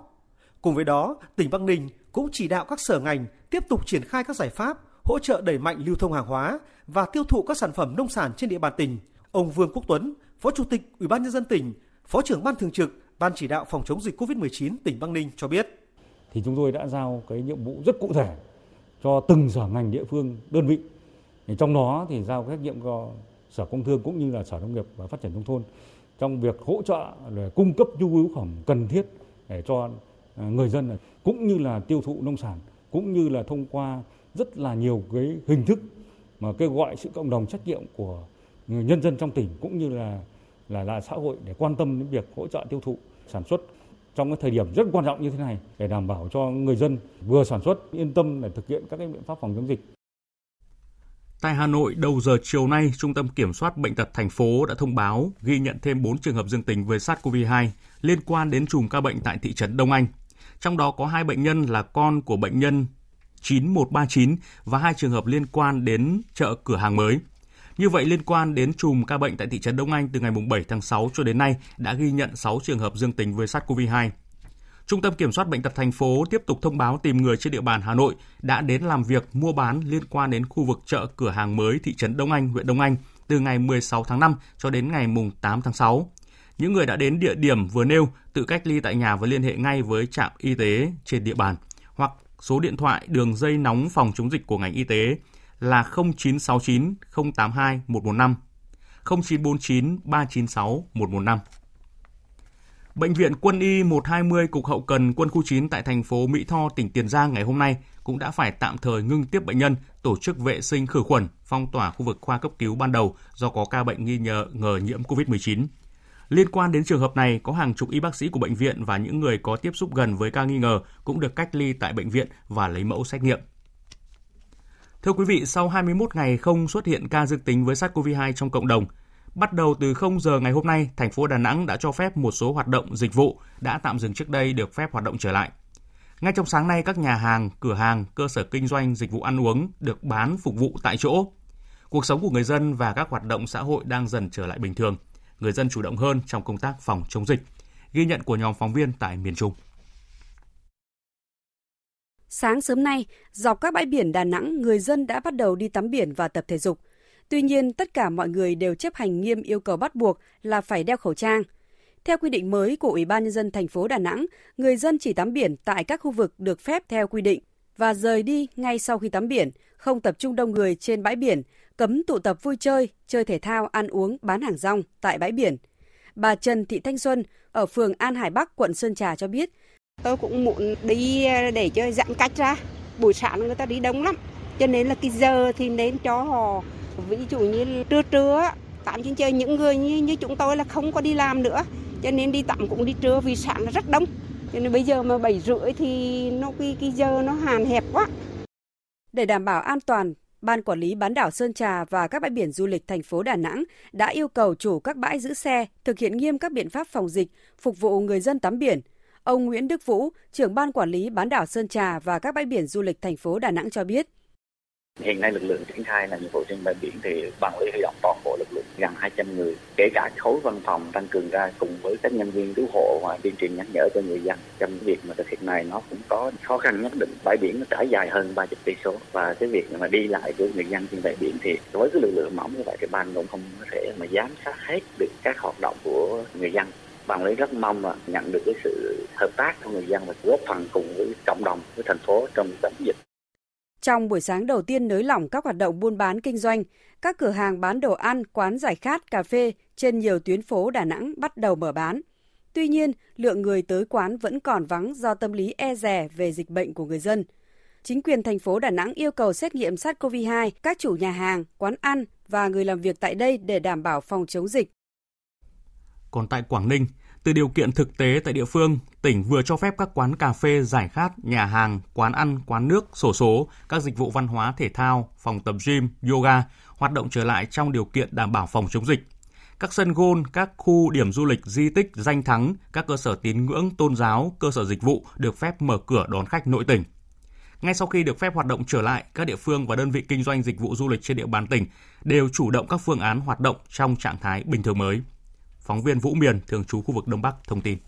Cùng với đó, tỉnh Bắc Ninh cũng chỉ đạo các sở ngành tiếp tục triển khai các giải pháp hỗ trợ đẩy mạnh lưu thông hàng hóa và tiêu thụ các sản phẩm nông sản trên địa bàn tỉnh. Ông Vương Quốc Tuấn, Phó Chủ tịch Ủy ban nhân dân tỉnh, Phó trưởng ban thường trực Ban chỉ đạo phòng chống dịch COVID-19 tỉnh Bắc Ninh cho biết. Thì chúng tôi đã giao cái nhiệm vụ rất cụ thể cho từng sở ngành địa phương đơn vị. Trong đó thì giao trách nhiệm cho Sở Công Thương cũng như là Sở Nông nghiệp và Phát triển nông thôn trong việc hỗ trợ để cung cấp nhu yếu phẩm cần thiết để cho à, người dân, cũng như là tiêu thụ nông sản, cũng như là thông qua rất là nhiều cái hình thức mà kêu gọi sự cộng đồng trách nhiệm của nhân dân trong tỉnh cũng như là là là xã hội để quan tâm đến việc hỗ trợ tiêu thụ, sản xuất trong cái thời điểm rất quan trọng như thế này để đảm bảo cho người dân vừa sản xuất yên tâm để thực hiện các cái biện pháp phòng chống dịch. Tại Hà Nội, đầu giờ chiều nay, Trung tâm Kiểm soát Bệnh tật thành phố đã thông báo ghi nhận thêm 4 trường hợp dương tính với SARS-CoV-2 liên quan đến chùm ca bệnh tại thị trấn Đông Anh. Trong đó có hai bệnh nhân là con của bệnh nhân 9139 và hai trường hợp liên quan đến chợ cửa hàng mới. Như vậy, liên quan đến chùm ca bệnh tại thị trấn Đông Anh từ ngày 7 tháng 6 cho đến nay đã ghi nhận 6 trường hợp dương tính với SARS-CoV-2. Trung tâm Kiểm soát Bệnh tật thành phố tiếp tục thông báo tìm người trên địa bàn Hà Nội đã đến làm việc mua bán liên quan đến khu vực chợ cửa hàng mới thị trấn Đông Anh, huyện Đông Anh từ ngày 16 tháng 5 cho đến ngày 8 tháng 6. Những người đã đến địa điểm vừa nêu tự cách ly tại nhà và liên hệ ngay với trạm y tế trên địa bàn hoặc số điện thoại đường dây nóng phòng chống dịch của ngành y tế là 0969 082 115 0949 396 115. Bệnh viện Quân y 120 Cục Hậu cần Quân khu 9 tại thành phố Mỹ Tho, tỉnh Tiền Giang ngày hôm nay cũng đã phải tạm thời ngưng tiếp bệnh nhân, tổ chức vệ sinh khử khuẩn, phong tỏa khu vực khoa cấp cứu ban đầu do có ca bệnh nghi ngờ ngờ nhiễm COVID-19. Liên quan đến trường hợp này, có hàng chục y bác sĩ của bệnh viện và những người có tiếp xúc gần với ca nghi ngờ cũng được cách ly tại bệnh viện và lấy mẫu xét nghiệm. Thưa quý vị, sau 21 ngày không xuất hiện ca dương tính với SARS-CoV-2 trong cộng đồng, bắt đầu từ 0 giờ ngày hôm nay, thành phố Đà Nẵng đã cho phép một số hoạt động dịch vụ đã tạm dừng trước đây được phép hoạt động trở lại. Ngay trong sáng nay, các nhà hàng, cửa hàng, cơ sở kinh doanh dịch vụ ăn uống được bán phục vụ tại chỗ. Cuộc sống của người dân và các hoạt động xã hội đang dần trở lại bình thường. Người dân chủ động hơn trong công tác phòng chống dịch. Ghi nhận của nhóm phóng viên tại miền Trung. Sáng sớm nay, dọc các bãi biển Đà Nẵng, người dân đã bắt đầu đi tắm biển và tập thể dục. Tuy nhiên, tất cả mọi người đều chấp hành nghiêm yêu cầu bắt buộc là phải đeo khẩu trang. Theo quy định mới của Ủy ban nhân dân thành phố Đà Nẵng, người dân chỉ tắm biển tại các khu vực được phép theo quy định và rời đi ngay sau khi tắm biển, không tập trung đông người trên bãi biển, cấm tụ tập vui chơi, chơi thể thao, ăn uống, bán hàng rong tại bãi biển. Bà Trần Thị Thanh Xuân ở phường An Hải Bắc, quận Sơn Trà cho biết, Tôi cũng muốn đi ờ, để cho giãn cách ra. Buổi sáng người ta đi đông lắm. Cho nên là cái giờ thì nên cho họ ví dụ như trưa trưa tạm trên chơi những người như như chúng tôi là không có đi làm nữa cho nên đi tạm cũng đi trưa vì sáng nó rất đông cho nên bây giờ mà bảy rưỡi thì nó cái, cái giờ nó hàn hẹp quá để đảm bảo an toàn Ban quản lý bán đảo Sơn Trà và các bãi biển du lịch thành phố Đà Nẵng đã yêu cầu chủ các bãi giữ xe thực hiện nghiêm các biện pháp phòng dịch, phục vụ người dân tắm biển. Ông Nguyễn Đức Vũ, trưởng ban quản lý bán đảo Sơn Trà và các bãi biển du lịch thành phố Đà Nẵng cho biết. Hiện nay lực lượng triển khai là nhiệm vụ trên bãi biển thì bằng lý huy động toàn bộ lực lượng gần 200 người, kể cả khối văn phòng tăng cường ra cùng với các nhân viên cứu hộ và tuyên truyền nhắc nhở cho người dân. Trong việc mà thực hiện này nó cũng có khó khăn nhất định. Bãi biển nó trải dài hơn 30 cây số và cái việc mà đi lại của người dân trên bãi biển thì với cái lực lượng mỏng như vậy thì ban cũng không có thể mà giám sát hết được các hoạt động của người dân bạn lý rất mong là nhận được cái sự hợp tác của người dân và góp phần cùng với cộng đồng với thành phố trong chống dịch. Trong buổi sáng đầu tiên nới lỏng các hoạt động buôn bán kinh doanh, các cửa hàng bán đồ ăn, quán giải khát, cà phê trên nhiều tuyến phố Đà Nẵng bắt đầu mở bán. Tuy nhiên, lượng người tới quán vẫn còn vắng do tâm lý e rè về dịch bệnh của người dân. Chính quyền thành phố Đà Nẵng yêu cầu xét nghiệm SARS-CoV-2 các chủ nhà hàng, quán ăn và người làm việc tại đây để đảm bảo phòng chống dịch. Còn tại Quảng Ninh, từ điều kiện thực tế tại địa phương, tỉnh vừa cho phép các quán cà phê, giải khát, nhà hàng, quán ăn, quán nước, sổ số, các dịch vụ văn hóa thể thao, phòng tập gym, yoga hoạt động trở lại trong điều kiện đảm bảo phòng chống dịch. Các sân gôn, các khu điểm du lịch, di tích, danh thắng, các cơ sở tín ngưỡng, tôn giáo, cơ sở dịch vụ được phép mở cửa đón khách nội tỉnh. Ngay sau khi được phép hoạt động trở lại, các địa phương và đơn vị kinh doanh dịch vụ du lịch trên địa bàn tỉnh đều chủ động các phương án hoạt động trong trạng thái bình thường mới. Phóng viên Vũ Miền, thường trú khu vực Đông Bắc, thông tin.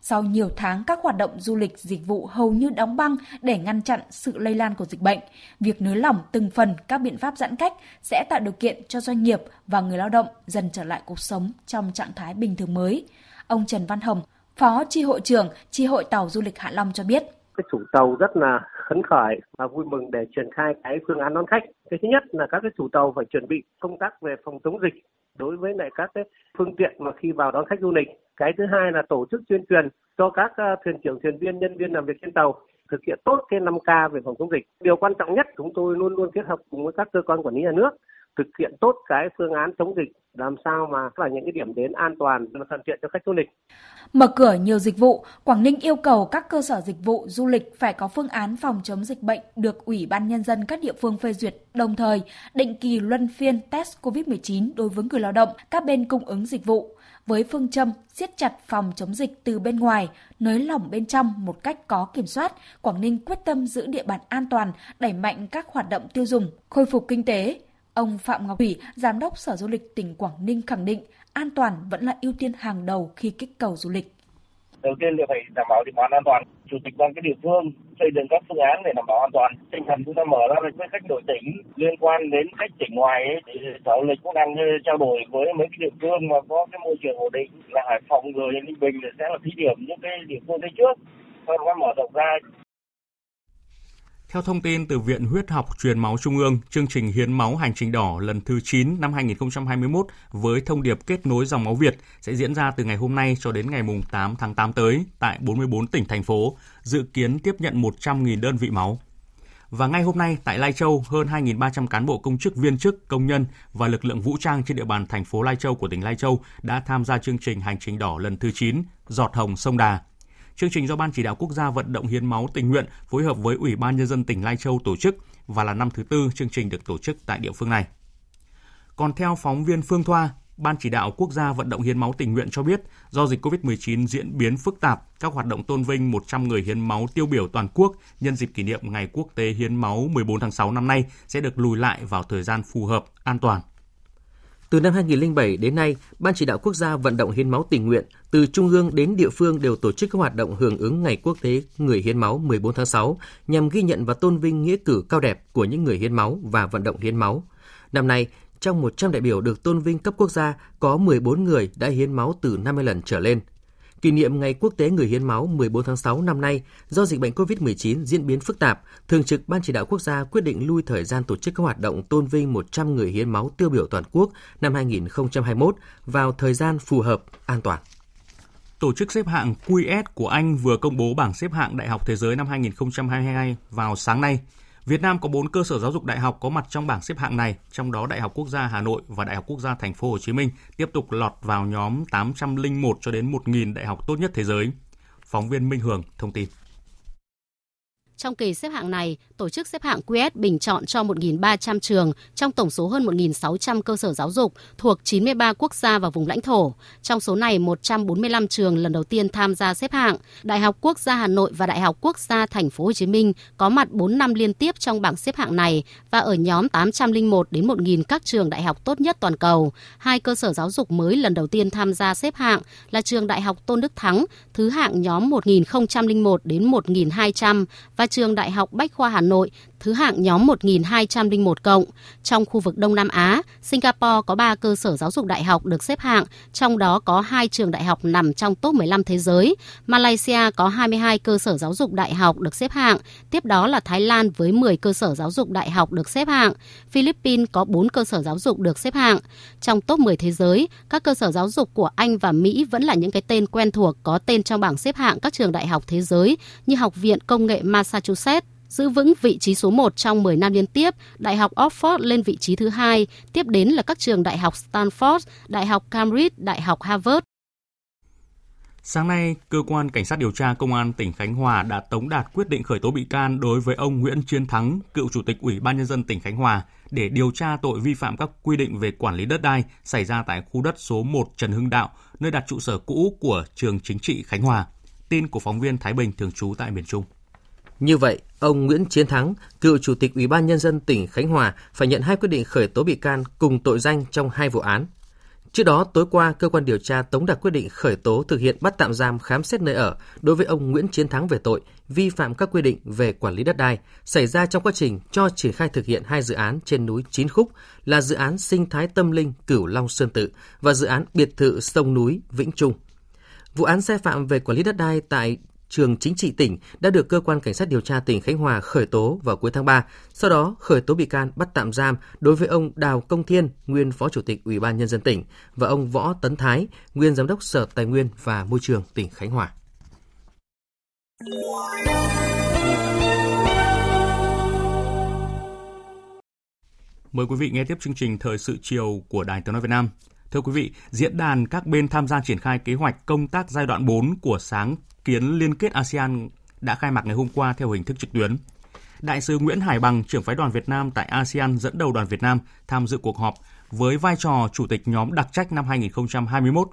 Sau nhiều tháng các hoạt động du lịch dịch vụ hầu như đóng băng để ngăn chặn sự lây lan của dịch bệnh, việc nới lỏng từng phần các biện pháp giãn cách sẽ tạo điều kiện cho doanh nghiệp và người lao động dần trở lại cuộc sống trong trạng thái bình thường mới. Ông Trần Văn Hồng, Phó Chi hội trưởng Chi hội Tàu Du lịch Hạ Long cho biết. Cái chủ tàu rất là khấn khởi và vui mừng để triển khai cái phương án đón khách. Cái thứ nhất là các cái chủ tàu phải chuẩn bị công tác về phòng chống dịch đối với lại các cái phương tiện mà khi vào đón khách du lịch. Cái thứ hai là tổ chức tuyên truyền cho các ờ, thuyền trưởng, thuyền viên, nhân viên làm việc trên tàu thực hiện tốt cái 5K về phòng chống dịch. Điều quan trọng nhất chúng tôi luôn luôn kết hợp cùng với các cơ quan quản lý nhà nước thực hiện tốt cái phương án chống dịch làm sao mà là những cái điểm đến an toàn và thuận tiện cho khách du lịch. Mở cửa nhiều dịch vụ, Quảng Ninh yêu cầu các cơ sở dịch vụ du lịch phải có phương án phòng chống dịch bệnh được Ủy ban Nhân dân các địa phương phê duyệt, đồng thời định kỳ luân phiên test COVID-19 đối với người lao động, các bên cung ứng dịch vụ. Với phương châm siết chặt phòng chống dịch từ bên ngoài, nới lỏng bên trong một cách có kiểm soát, Quảng Ninh quyết tâm giữ địa bàn an toàn, đẩy mạnh các hoạt động tiêu dùng, khôi phục kinh tế, Ông Phạm Ngọc Thủy, Giám đốc Sở Du lịch tỉnh Quảng Ninh khẳng định an toàn vẫn là ưu tiên hàng đầu khi kích cầu du lịch. Đầu tiên là phải đảm bảo địa bàn an toàn. Chủ tịch ban các địa phương xây dựng các phương án để đảm bảo an toàn. Tinh thần chúng ta mở ra với khách nội tỉnh liên quan đến khách tỉnh ngoài ấy, thì sở du lịch cũng đang ờ, trao đổi với mấy cái địa phương mà có cái môi trường ổn định là Hải Phòng rồi Ninh Bình sẽ là thí điểm những cái địa phương đấy trước. Sau đó mở rộng ra theo thông tin từ Viện Huyết học Truyền máu Trung ương, chương trình hiến máu hành trình đỏ lần thứ 9 năm 2021 với thông điệp kết nối dòng máu Việt sẽ diễn ra từ ngày hôm nay cho đến ngày 8 tháng 8 tới tại 44 tỉnh thành phố, dự kiến tiếp nhận 100.000 đơn vị máu. Và ngay hôm nay tại Lai Châu, hơn 2.300 cán bộ công chức viên chức, công nhân và lực lượng vũ trang trên địa bàn thành phố Lai Châu của tỉnh Lai Châu đã tham gia chương trình hành trình đỏ lần thứ 9 Giọt Hồng Sông Đà Chương trình do Ban chỉ đạo quốc gia vận động hiến máu tình nguyện phối hợp với Ủy ban nhân dân tỉnh Lai Châu tổ chức và là năm thứ tư chương trình được tổ chức tại địa phương này. Còn theo phóng viên Phương Thoa, Ban chỉ đạo quốc gia vận động hiến máu tình nguyện cho biết, do dịch COVID-19 diễn biến phức tạp, các hoạt động tôn vinh 100 người hiến máu tiêu biểu toàn quốc nhân dịp kỷ niệm Ngày Quốc tế hiến máu 14 tháng 6 năm nay sẽ được lùi lại vào thời gian phù hợp, an toàn. Từ năm 2007 đến nay, Ban chỉ đạo quốc gia vận động hiến máu tình nguyện từ trung ương đến địa phương đều tổ chức các hoạt động hưởng ứng Ngày Quốc tế Người hiến máu 14 tháng 6 nhằm ghi nhận và tôn vinh nghĩa cử cao đẹp của những người hiến máu và vận động hiến máu. Năm nay, trong 100 đại biểu được tôn vinh cấp quốc gia, có 14 người đã hiến máu từ 50 lần trở lên. Kỷ niệm Ngày Quốc tế Người hiến máu 14 tháng 6 năm nay, do dịch bệnh COVID-19 diễn biến phức tạp, Thường trực Ban chỉ đạo quốc gia quyết định lui thời gian tổ chức các hoạt động tôn vinh 100 người hiến máu tiêu biểu toàn quốc năm 2021 vào thời gian phù hợp, an toàn. Tổ chức xếp hạng QS của Anh vừa công bố bảng xếp hạng Đại học Thế giới năm 2022 vào sáng nay. Việt Nam có 4 cơ sở giáo dục đại học có mặt trong bảng xếp hạng này, trong đó Đại học Quốc gia Hà Nội và Đại học Quốc gia Thành phố Hồ Chí Minh tiếp tục lọt vào nhóm 801 cho đến 1.000 đại học tốt nhất thế giới. Phóng viên Minh Hường thông tin. Trong kỳ xếp hạng này, tổ chức xếp hạng QS bình chọn cho 1.300 trường trong tổng số hơn 1.600 cơ sở giáo dục thuộc 93 quốc gia và vùng lãnh thổ. Trong số này, 145 trường lần đầu tiên tham gia xếp hạng. Đại học Quốc gia Hà Nội và Đại học Quốc gia Thành phố Hồ Chí Minh có mặt 4 năm liên tiếp trong bảng xếp hạng này và ở nhóm 801 đến 1.000 các trường đại học tốt nhất toàn cầu. Hai cơ sở giáo dục mới lần đầu tiên tham gia xếp hạng là trường Đại học Tôn Đức Thắng, thứ hạng nhóm 1.001 đến 1.200 và trường Đại học Bách khoa Hà Nội, thứ hạng nhóm 1201 cộng. Trong khu vực Đông Nam Á, Singapore có 3 cơ sở giáo dục đại học được xếp hạng, trong đó có 2 trường đại học nằm trong top 15 thế giới. Malaysia có 22 cơ sở giáo dục đại học được xếp hạng, tiếp đó là Thái Lan với 10 cơ sở giáo dục đại học được xếp hạng. Philippines có 4 cơ sở giáo dục được xếp hạng. Trong top 10 thế giới, các cơ sở giáo dục của Anh và Mỹ vẫn là những cái tên quen thuộc có tên trong bảng xếp hạng các trường đại học thế giới như Học viện Công nghệ Massachusetts, giữ vững vị trí số 1 trong 10 năm liên tiếp, Đại học Oxford lên vị trí thứ hai, tiếp đến là các trường Đại học Stanford, Đại học Cambridge, Đại học Harvard. Sáng nay, cơ quan cảnh sát điều tra công an tỉnh Khánh Hòa đã tống đạt quyết định khởi tố bị can đối với ông Nguyễn Chiến Thắng, cựu chủ tịch Ủy ban nhân dân tỉnh Khánh Hòa để điều tra tội vi phạm các quy định về quản lý đất đai xảy ra tại khu đất số 1 Trần Hưng Đạo, nơi đặt trụ sở cũ của trường chính trị Khánh Hòa. Tin của phóng viên Thái Bình thường trú tại miền Trung. Như vậy, ông Nguyễn Chiến Thắng, cựu chủ tịch Ủy ban nhân dân tỉnh Khánh Hòa phải nhận hai quyết định khởi tố bị can cùng tội danh trong hai vụ án. Trước đó, tối qua, cơ quan điều tra tống đạt quyết định khởi tố thực hiện bắt tạm giam khám xét nơi ở đối với ông Nguyễn Chiến Thắng về tội vi phạm các quy định về quản lý đất đai xảy ra trong quá trình cho triển khai thực hiện hai dự án trên núi Chín Khúc là dự án sinh thái tâm linh Cửu Long Sơn Tự và dự án biệt thự sông núi Vĩnh Trung. Vụ án sai phạm về quản lý đất đai tại trường chính trị tỉnh đã được cơ quan cảnh sát điều tra tỉnh Khánh Hòa khởi tố vào cuối tháng 3, sau đó khởi tố bị can bắt tạm giam đối với ông Đào Công Thiên, nguyên Phó Chủ tịch Ủy ban nhân dân tỉnh và ông Võ Tấn Thái, nguyên Giám đốc Sở Tài nguyên và Môi trường tỉnh Khánh Hòa. Mời quý vị nghe tiếp chương trình Thời sự chiều của Đài Tiếng Nói Việt Nam. Thưa quý vị, diễn đàn các bên tham gia triển khai kế hoạch công tác giai đoạn 4 của sáng kiến liên kết ASEAN đã khai mạc ngày hôm qua theo hình thức trực tuyến. Đại sứ Nguyễn Hải Bằng, trưởng phái đoàn Việt Nam tại ASEAN dẫn đầu đoàn Việt Nam tham dự cuộc họp với vai trò chủ tịch nhóm đặc trách năm 2021.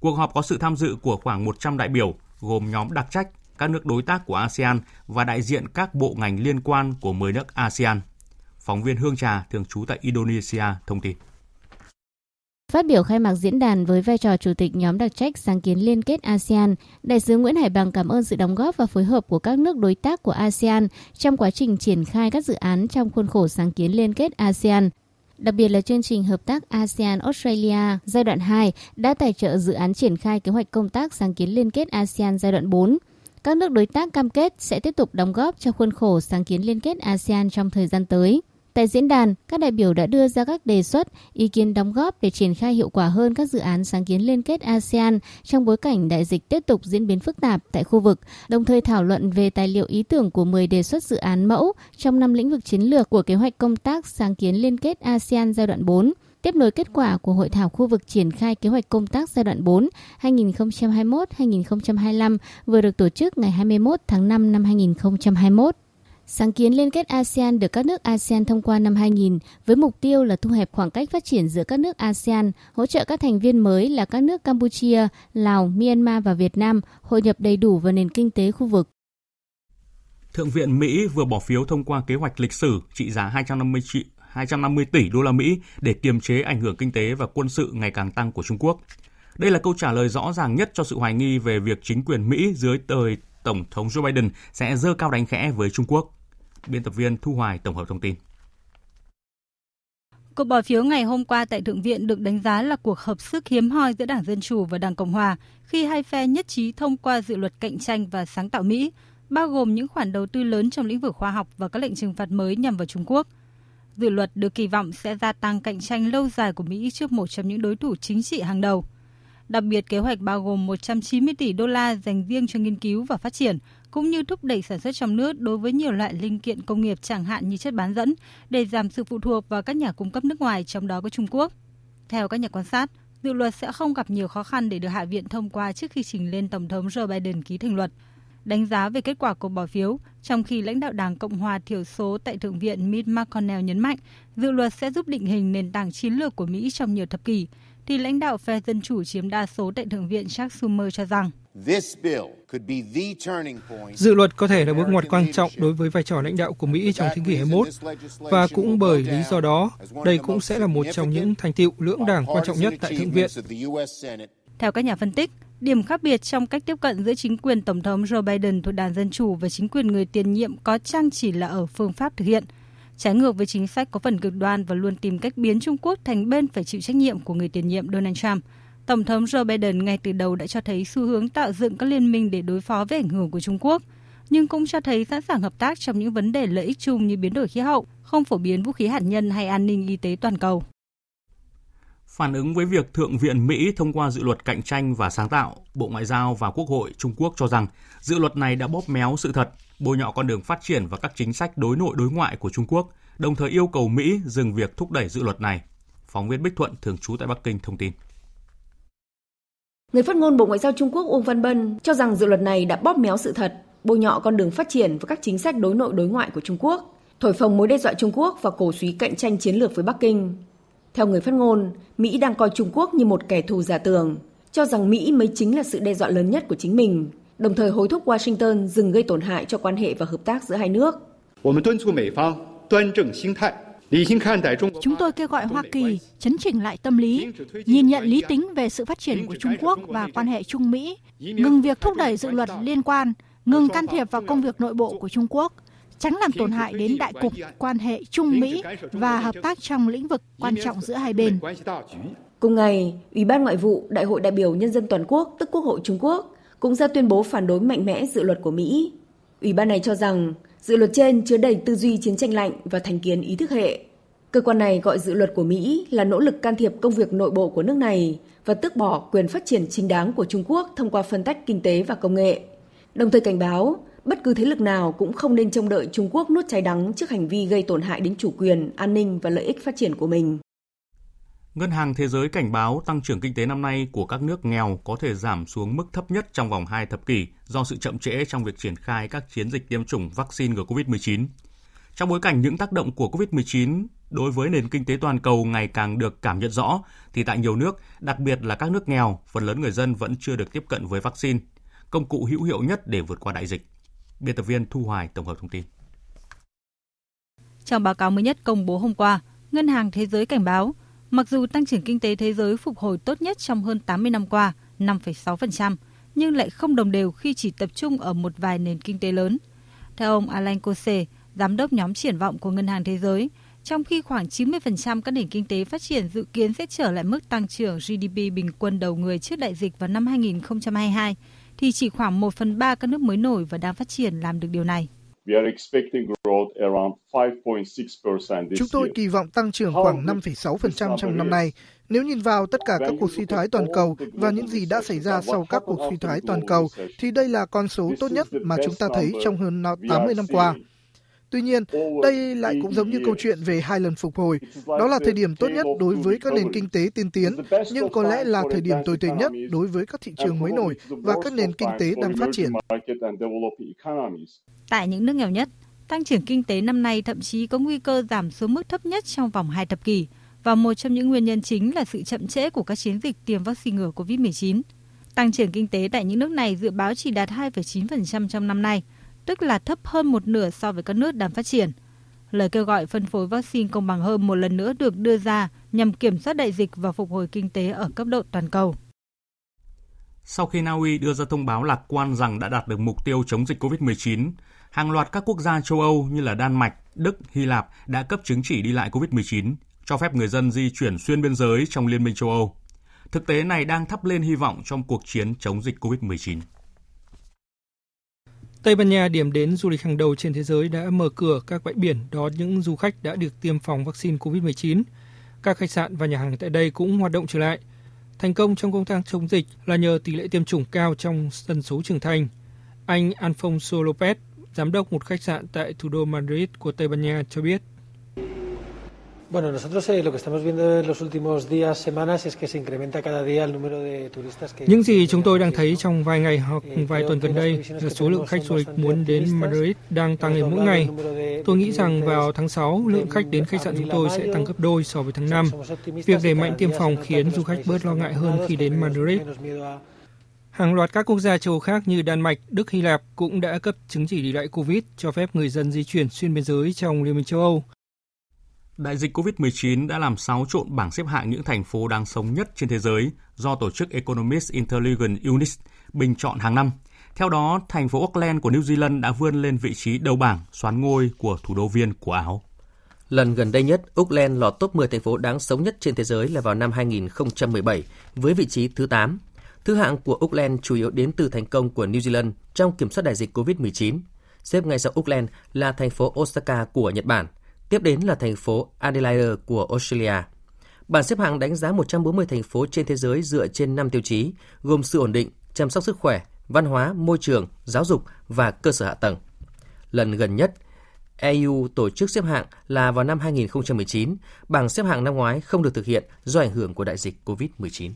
Cuộc họp có sự tham dự của khoảng 100 đại biểu gồm nhóm đặc trách, các nước đối tác của ASEAN và đại diện các bộ ngành liên quan của 10 nước ASEAN. Phóng viên Hương Trà, thường trú tại Indonesia, thông tin. Phát biểu khai mạc diễn đàn với vai trò chủ tịch nhóm đặc trách sáng kiến liên kết ASEAN, Đại sứ Nguyễn Hải Bằng cảm ơn sự đóng góp và phối hợp của các nước đối tác của ASEAN trong quá trình triển khai các dự án trong khuôn khổ sáng kiến liên kết ASEAN. Đặc biệt là chương trình hợp tác ASEAN-Australia giai đoạn 2 đã tài trợ dự án triển khai kế hoạch công tác sáng kiến liên kết ASEAN giai đoạn 4. Các nước đối tác cam kết sẽ tiếp tục đóng góp cho khuôn khổ sáng kiến liên kết ASEAN trong thời gian tới. Tại diễn đàn, các đại biểu đã đưa ra các đề xuất, ý kiến đóng góp để triển khai hiệu quả hơn các dự án sáng kiến liên kết ASEAN trong bối cảnh đại dịch tiếp tục diễn biến phức tạp tại khu vực, đồng thời thảo luận về tài liệu ý tưởng của 10 đề xuất dự án mẫu trong năm lĩnh vực chiến lược của kế hoạch công tác sáng kiến liên kết ASEAN giai đoạn 4 tiếp nối kết quả của hội thảo khu vực triển khai kế hoạch công tác giai đoạn 4 2021-2025 vừa được tổ chức ngày 21 tháng 5 năm 2021. Sáng kiến liên kết ASEAN được các nước ASEAN thông qua năm 2000 với mục tiêu là thu hẹp khoảng cách phát triển giữa các nước ASEAN, hỗ trợ các thành viên mới là các nước Campuchia, Lào, Myanmar và Việt Nam hội nhập đầy đủ vào nền kinh tế khu vực. Thượng viện Mỹ vừa bỏ phiếu thông qua kế hoạch lịch sử trị giá 250 triệu 250 tỷ đô la Mỹ để kiềm chế ảnh hưởng kinh tế và quân sự ngày càng tăng của Trung Quốc. Đây là câu trả lời rõ ràng nhất cho sự hoài nghi về việc chính quyền Mỹ dưới thời Tổng thống Joe Biden sẽ dơ cao đánh khẽ với Trung Quốc. Biên tập viên Thu Hoài tổng hợp thông tin. Cuộc bỏ phiếu ngày hôm qua tại Thượng viện được đánh giá là cuộc hợp sức hiếm hoi giữa Đảng Dân Chủ và Đảng Cộng Hòa khi hai phe nhất trí thông qua dự luật cạnh tranh và sáng tạo Mỹ, bao gồm những khoản đầu tư lớn trong lĩnh vực khoa học và các lệnh trừng phạt mới nhằm vào Trung Quốc. Dự luật được kỳ vọng sẽ gia tăng cạnh tranh lâu dài của Mỹ trước một trong những đối thủ chính trị hàng đầu. Đặc biệt, kế hoạch bao gồm 190 tỷ đô la dành riêng cho nghiên cứu và phát triển, cũng như thúc đẩy sản xuất trong nước đối với nhiều loại linh kiện công nghiệp chẳng hạn như chất bán dẫn để giảm sự phụ thuộc vào các nhà cung cấp nước ngoài, trong đó có Trung Quốc. Theo các nhà quan sát, dự luật sẽ không gặp nhiều khó khăn để được Hạ viện thông qua trước khi trình lên Tổng thống Joe Biden ký thành luật. Đánh giá về kết quả cuộc bỏ phiếu, trong khi lãnh đạo Đảng Cộng hòa thiểu số tại Thượng viện Mitch McConnell nhấn mạnh dự luật sẽ giúp định hình nền tảng chiến lược của Mỹ trong nhiều thập kỷ, thì lãnh đạo phe Dân Chủ chiếm đa số tại Thượng viện Chuck Schumer cho rằng Dự luật có thể là bước ngoặt quan trọng đối với vai trò lãnh đạo của Mỹ trong thế kỷ 21 và cũng bởi lý do đó, đây cũng sẽ là một trong những thành tiệu lưỡng đảng quan trọng nhất tại Thượng viện. Theo các nhà phân tích, điểm khác biệt trong cách tiếp cận giữa chính quyền Tổng thống Joe Biden thuộc đảng Dân Chủ và chính quyền người tiền nhiệm có chăng chỉ là ở phương pháp thực hiện – trái ngược với chính sách có phần cực đoan và luôn tìm cách biến Trung Quốc thành bên phải chịu trách nhiệm của người tiền nhiệm Donald Trump. Tổng thống Joe Biden ngay từ đầu đã cho thấy xu hướng tạo dựng các liên minh để đối phó với ảnh hưởng của Trung Quốc, nhưng cũng cho thấy sẵn sàng hợp tác trong những vấn đề lợi ích chung như biến đổi khí hậu, không phổ biến vũ khí hạt nhân hay an ninh y tế toàn cầu. Phản ứng với việc Thượng viện Mỹ thông qua dự luật cạnh tranh và sáng tạo, Bộ Ngoại giao và Quốc hội Trung Quốc cho rằng dự luật này đã bóp méo sự thật, bôi nhọ con đường phát triển và các chính sách đối nội đối ngoại của Trung Quốc, đồng thời yêu cầu Mỹ dừng việc thúc đẩy dự luật này. Phóng viên Bích Thuận thường trú tại Bắc Kinh thông tin. Người phát ngôn Bộ Ngoại giao Trung Quốc Uông Văn Bân cho rằng dự luật này đã bóp méo sự thật, bôi nhọ con đường phát triển và các chính sách đối nội đối ngoại của Trung Quốc, thổi phồng mối đe dọa Trung Quốc và cổ suý cạnh tranh chiến lược với Bắc Kinh. Theo người phát ngôn, Mỹ đang coi Trung Quốc như một kẻ thù giả tường, cho rằng Mỹ mới chính là sự đe dọa lớn nhất của chính mình, đồng thời hối thúc Washington dừng gây tổn hại cho quan hệ và hợp tác giữa hai nước. Chúng tôi kêu gọi Hoa Kỳ chấn chỉnh lại tâm lý, nhìn nhận lý tính về sự phát triển của Trung Quốc và quan hệ Trung Mỹ, ngừng việc thúc đẩy dự luật liên quan, ngừng can thiệp vào công việc nội bộ của Trung Quốc, tránh làm tổn hại đến đại cục quan hệ Trung Mỹ và hợp tác trong lĩnh vực quan trọng giữa hai bên. Cùng ngày, Ủy ban Ngoại vụ Đại hội đại biểu Nhân dân toàn quốc, tức Quốc hội Trung Quốc, cũng ra tuyên bố phản đối mạnh mẽ dự luật của Mỹ. Ủy ban này cho rằng dự luật trên chứa đầy tư duy chiến tranh lạnh và thành kiến ý thức hệ. Cơ quan này gọi dự luật của Mỹ là nỗ lực can thiệp công việc nội bộ của nước này và tước bỏ quyền phát triển chính đáng của Trung Quốc thông qua phân tách kinh tế và công nghệ. Đồng thời cảnh báo, bất cứ thế lực nào cũng không nên trông đợi Trung Quốc nuốt trái đắng trước hành vi gây tổn hại đến chủ quyền, an ninh và lợi ích phát triển của mình. Ngân hàng Thế giới cảnh báo tăng trưởng kinh tế năm nay của các nước nghèo có thể giảm xuống mức thấp nhất trong vòng 2 thập kỷ do sự chậm trễ trong việc triển khai các chiến dịch tiêm chủng vaccine ngừa COVID-19. Trong bối cảnh những tác động của COVID-19 đối với nền kinh tế toàn cầu ngày càng được cảm nhận rõ, thì tại nhiều nước, đặc biệt là các nước nghèo, phần lớn người dân vẫn chưa được tiếp cận với vaccine, công cụ hữu hiệu nhất để vượt qua đại dịch. Biên tập viên Thu Hoài tổng hợp thông tin. Trong báo cáo mới nhất công bố hôm qua, Ngân hàng Thế giới cảnh báo, mặc dù tăng trưởng kinh tế thế giới phục hồi tốt nhất trong hơn 80 năm qua, 5,6%, nhưng lại không đồng đều khi chỉ tập trung ở một vài nền kinh tế lớn. Theo ông Alain Cosse, giám đốc nhóm triển vọng của Ngân hàng Thế giới, trong khi khoảng 90% các nền kinh tế phát triển dự kiến sẽ trở lại mức tăng trưởng GDP bình quân đầu người trước đại dịch vào năm 2022, thì chỉ khoảng 1 phần 3 các nước mới nổi và đang phát triển làm được điều này. Chúng tôi kỳ vọng tăng trưởng khoảng 5,6% trong năm nay. Nếu nhìn vào tất cả các cuộc suy thoái toàn cầu và những gì đã xảy ra sau các cuộc suy thoái toàn cầu, thì đây là con số tốt nhất mà chúng ta thấy trong hơn 80 năm qua. Tuy nhiên, đây lại cũng giống như câu chuyện về hai lần phục hồi. Đó là thời điểm tốt nhất đối với các nền kinh tế tiên tiến, nhưng có lẽ là thời điểm tồi tệ nhất đối với các thị trường mới nổi và các nền kinh tế đang phát triển. Tại những nước nghèo nhất, tăng trưởng kinh tế năm nay thậm chí có nguy cơ giảm xuống mức thấp nhất trong vòng hai thập kỷ, và một trong những nguyên nhân chính là sự chậm trễ của các chiến dịch tiêm vaccine ngừa COVID-19. Tăng trưởng kinh tế tại những nước này dự báo chỉ đạt 2,9% trong năm nay – tức là thấp hơn một nửa so với các nước đang phát triển. Lời kêu gọi phân phối vaccine công bằng hơn một lần nữa được đưa ra nhằm kiểm soát đại dịch và phục hồi kinh tế ở cấp độ toàn cầu. Sau khi Na Uy đưa ra thông báo lạc quan rằng đã đạt được mục tiêu chống dịch COVID-19, hàng loạt các quốc gia châu Âu như là Đan Mạch, Đức, Hy Lạp đã cấp chứng chỉ đi lại COVID-19, cho phép người dân di chuyển xuyên biên giới trong Liên minh châu Âu. Thực tế này đang thắp lên hy vọng trong cuộc chiến chống dịch COVID-19. Tây Ban Nha, điểm đến du lịch hàng đầu trên thế giới đã mở cửa các bãi biển đón những du khách đã được tiêm phòng vaccine COVID-19. Các khách sạn và nhà hàng tại đây cũng hoạt động trở lại. Thành công trong công tác chống dịch là nhờ tỷ lệ tiêm chủng cao trong dân số trưởng thành. Anh Alfonso Lopez, giám đốc một khách sạn tại thủ đô Madrid của Tây Ban Nha cho biết. Bueno, nosotros eh, lo que estamos viendo en los últimos días, semanas es que se incrementa cada día el número de turistas que Những gì chúng tôi đang thấy trong vài ngày hoặc vài tuần gần đây là số lượng khách du lịch muốn đến Madrid đang tăng lên mỗi ngày. Tôi nghĩ rằng vào tháng 6, lượng khách đến khách sạn chúng tôi sẽ tăng gấp đôi so với tháng 5. Việc đẩy mạnh tiêm phòng khiến du khách bớt lo ngại hơn khi đến Madrid. Hàng loạt các quốc gia châu Âu khác như Đan Mạch, Đức, Hy Lạp cũng đã cấp chứng chỉ đi lại COVID cho phép người dân di chuyển xuyên biên giới trong Liên minh châu Âu. Đại dịch COVID-19 đã làm xáo trộn bảng xếp hạng những thành phố đáng sống nhất trên thế giới do tổ chức Economist Intelligence Unit bình chọn hàng năm. Theo đó, thành phố Auckland của New Zealand đã vươn lên vị trí đầu bảng xoán ngôi của thủ đô viên của Áo. Lần gần đây nhất, Auckland lọt top 10 thành phố đáng sống nhất trên thế giới là vào năm 2017 với vị trí thứ 8. Thứ hạng của Auckland chủ yếu đến từ thành công của New Zealand trong kiểm soát đại dịch COVID-19. Xếp ngay sau Auckland là thành phố Osaka của Nhật Bản – Tiếp đến là thành phố Adelaide của Australia. Bản xếp hạng đánh giá 140 thành phố trên thế giới dựa trên 5 tiêu chí, gồm sự ổn định, chăm sóc sức khỏe, văn hóa, môi trường, giáo dục và cơ sở hạ tầng. Lần gần nhất, EU tổ chức xếp hạng là vào năm 2019, bảng xếp hạng năm ngoái không được thực hiện do ảnh hưởng của đại dịch COVID-19.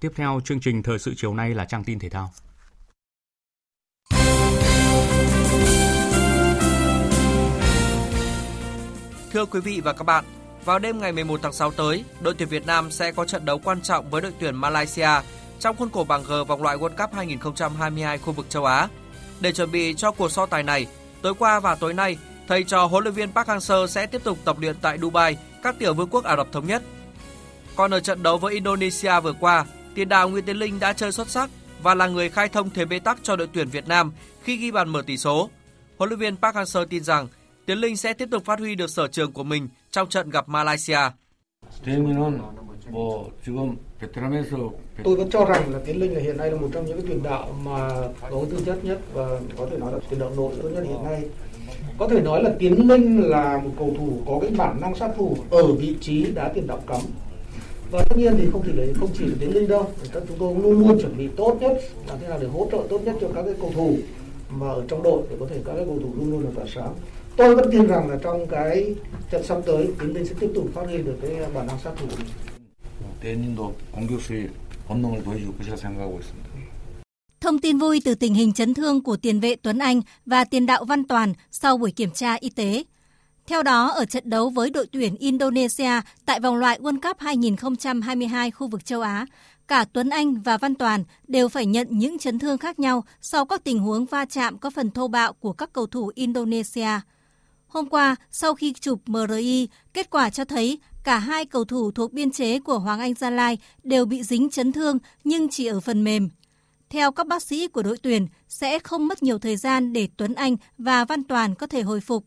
Tiếp theo chương trình thời sự chiều nay là trang tin thể thao. Thưa quý vị và các bạn, vào đêm ngày 11 tháng 6 tới, đội tuyển Việt Nam sẽ có trận đấu quan trọng với đội tuyển Malaysia trong khuôn khổ bảng G vòng loại World Cup 2022 khu vực châu Á. Để chuẩn bị cho cuộc so tài này, tối qua và tối nay, thầy trò huấn luyện viên Park Hang-seo sẽ tiếp tục tập luyện tại Dubai, các tiểu vương quốc Ả Rập thống nhất. Còn ở trận đấu với Indonesia vừa qua, tiền đạo Nguyễn Tiến Linh đã chơi xuất sắc và là người khai thông thế bế tắc cho đội tuyển Việt Nam khi ghi bàn mở tỷ số. Huấn luyện viên Park Hang-seo tin rằng Tiến Linh sẽ tiếp tục phát huy được sở trường của mình trong trận gặp Malaysia. Tôi vẫn cho rằng là Tiến Linh là hiện nay là một trong những cái tiền đạo mà có tư chất nhất và có thể nói là tiền đạo nội tốt nhất hiện nay. Có thể nói là Tiến Linh là một cầu thủ có cái bản năng sát thủ ở vị trí đá tiền đạo cấm. Và tất nhiên thì không chỉ là không chỉ là Tiến Linh đâu, chúng tôi luôn luôn chuẩn bị tốt nhất làm thế nào để hỗ trợ tốt nhất cho các cái cầu thủ mà ở trong đội để có thể các cái cầu thủ luôn luôn là tỏa sáng tôi vẫn tin rằng là trong cái trận sắp tới Tiến Binh sẽ tiếp tục phát huy được cái bản năng sát thủ của mình. 대인도 공격수의 본능을 보여줄 것이라 생각하고 있습니다. Thông tin vui từ tình hình chấn thương của tiền vệ Tuấn Anh và tiền đạo Văn Toàn sau buổi kiểm tra y tế. Theo đó, ở trận đấu với đội tuyển Indonesia tại vòng loại World Cup 2022 khu vực châu Á, cả Tuấn Anh và Văn Toàn đều phải nhận những chấn thương khác nhau sau các tình huống va chạm có phần thô bạo của các cầu thủ Indonesia. Hôm qua, sau khi chụp MRI, kết quả cho thấy cả hai cầu thủ thuộc biên chế của Hoàng Anh Gia Lai đều bị dính chấn thương nhưng chỉ ở phần mềm. Theo các bác sĩ của đội tuyển, sẽ không mất nhiều thời gian để Tuấn Anh và Văn Toàn có thể hồi phục.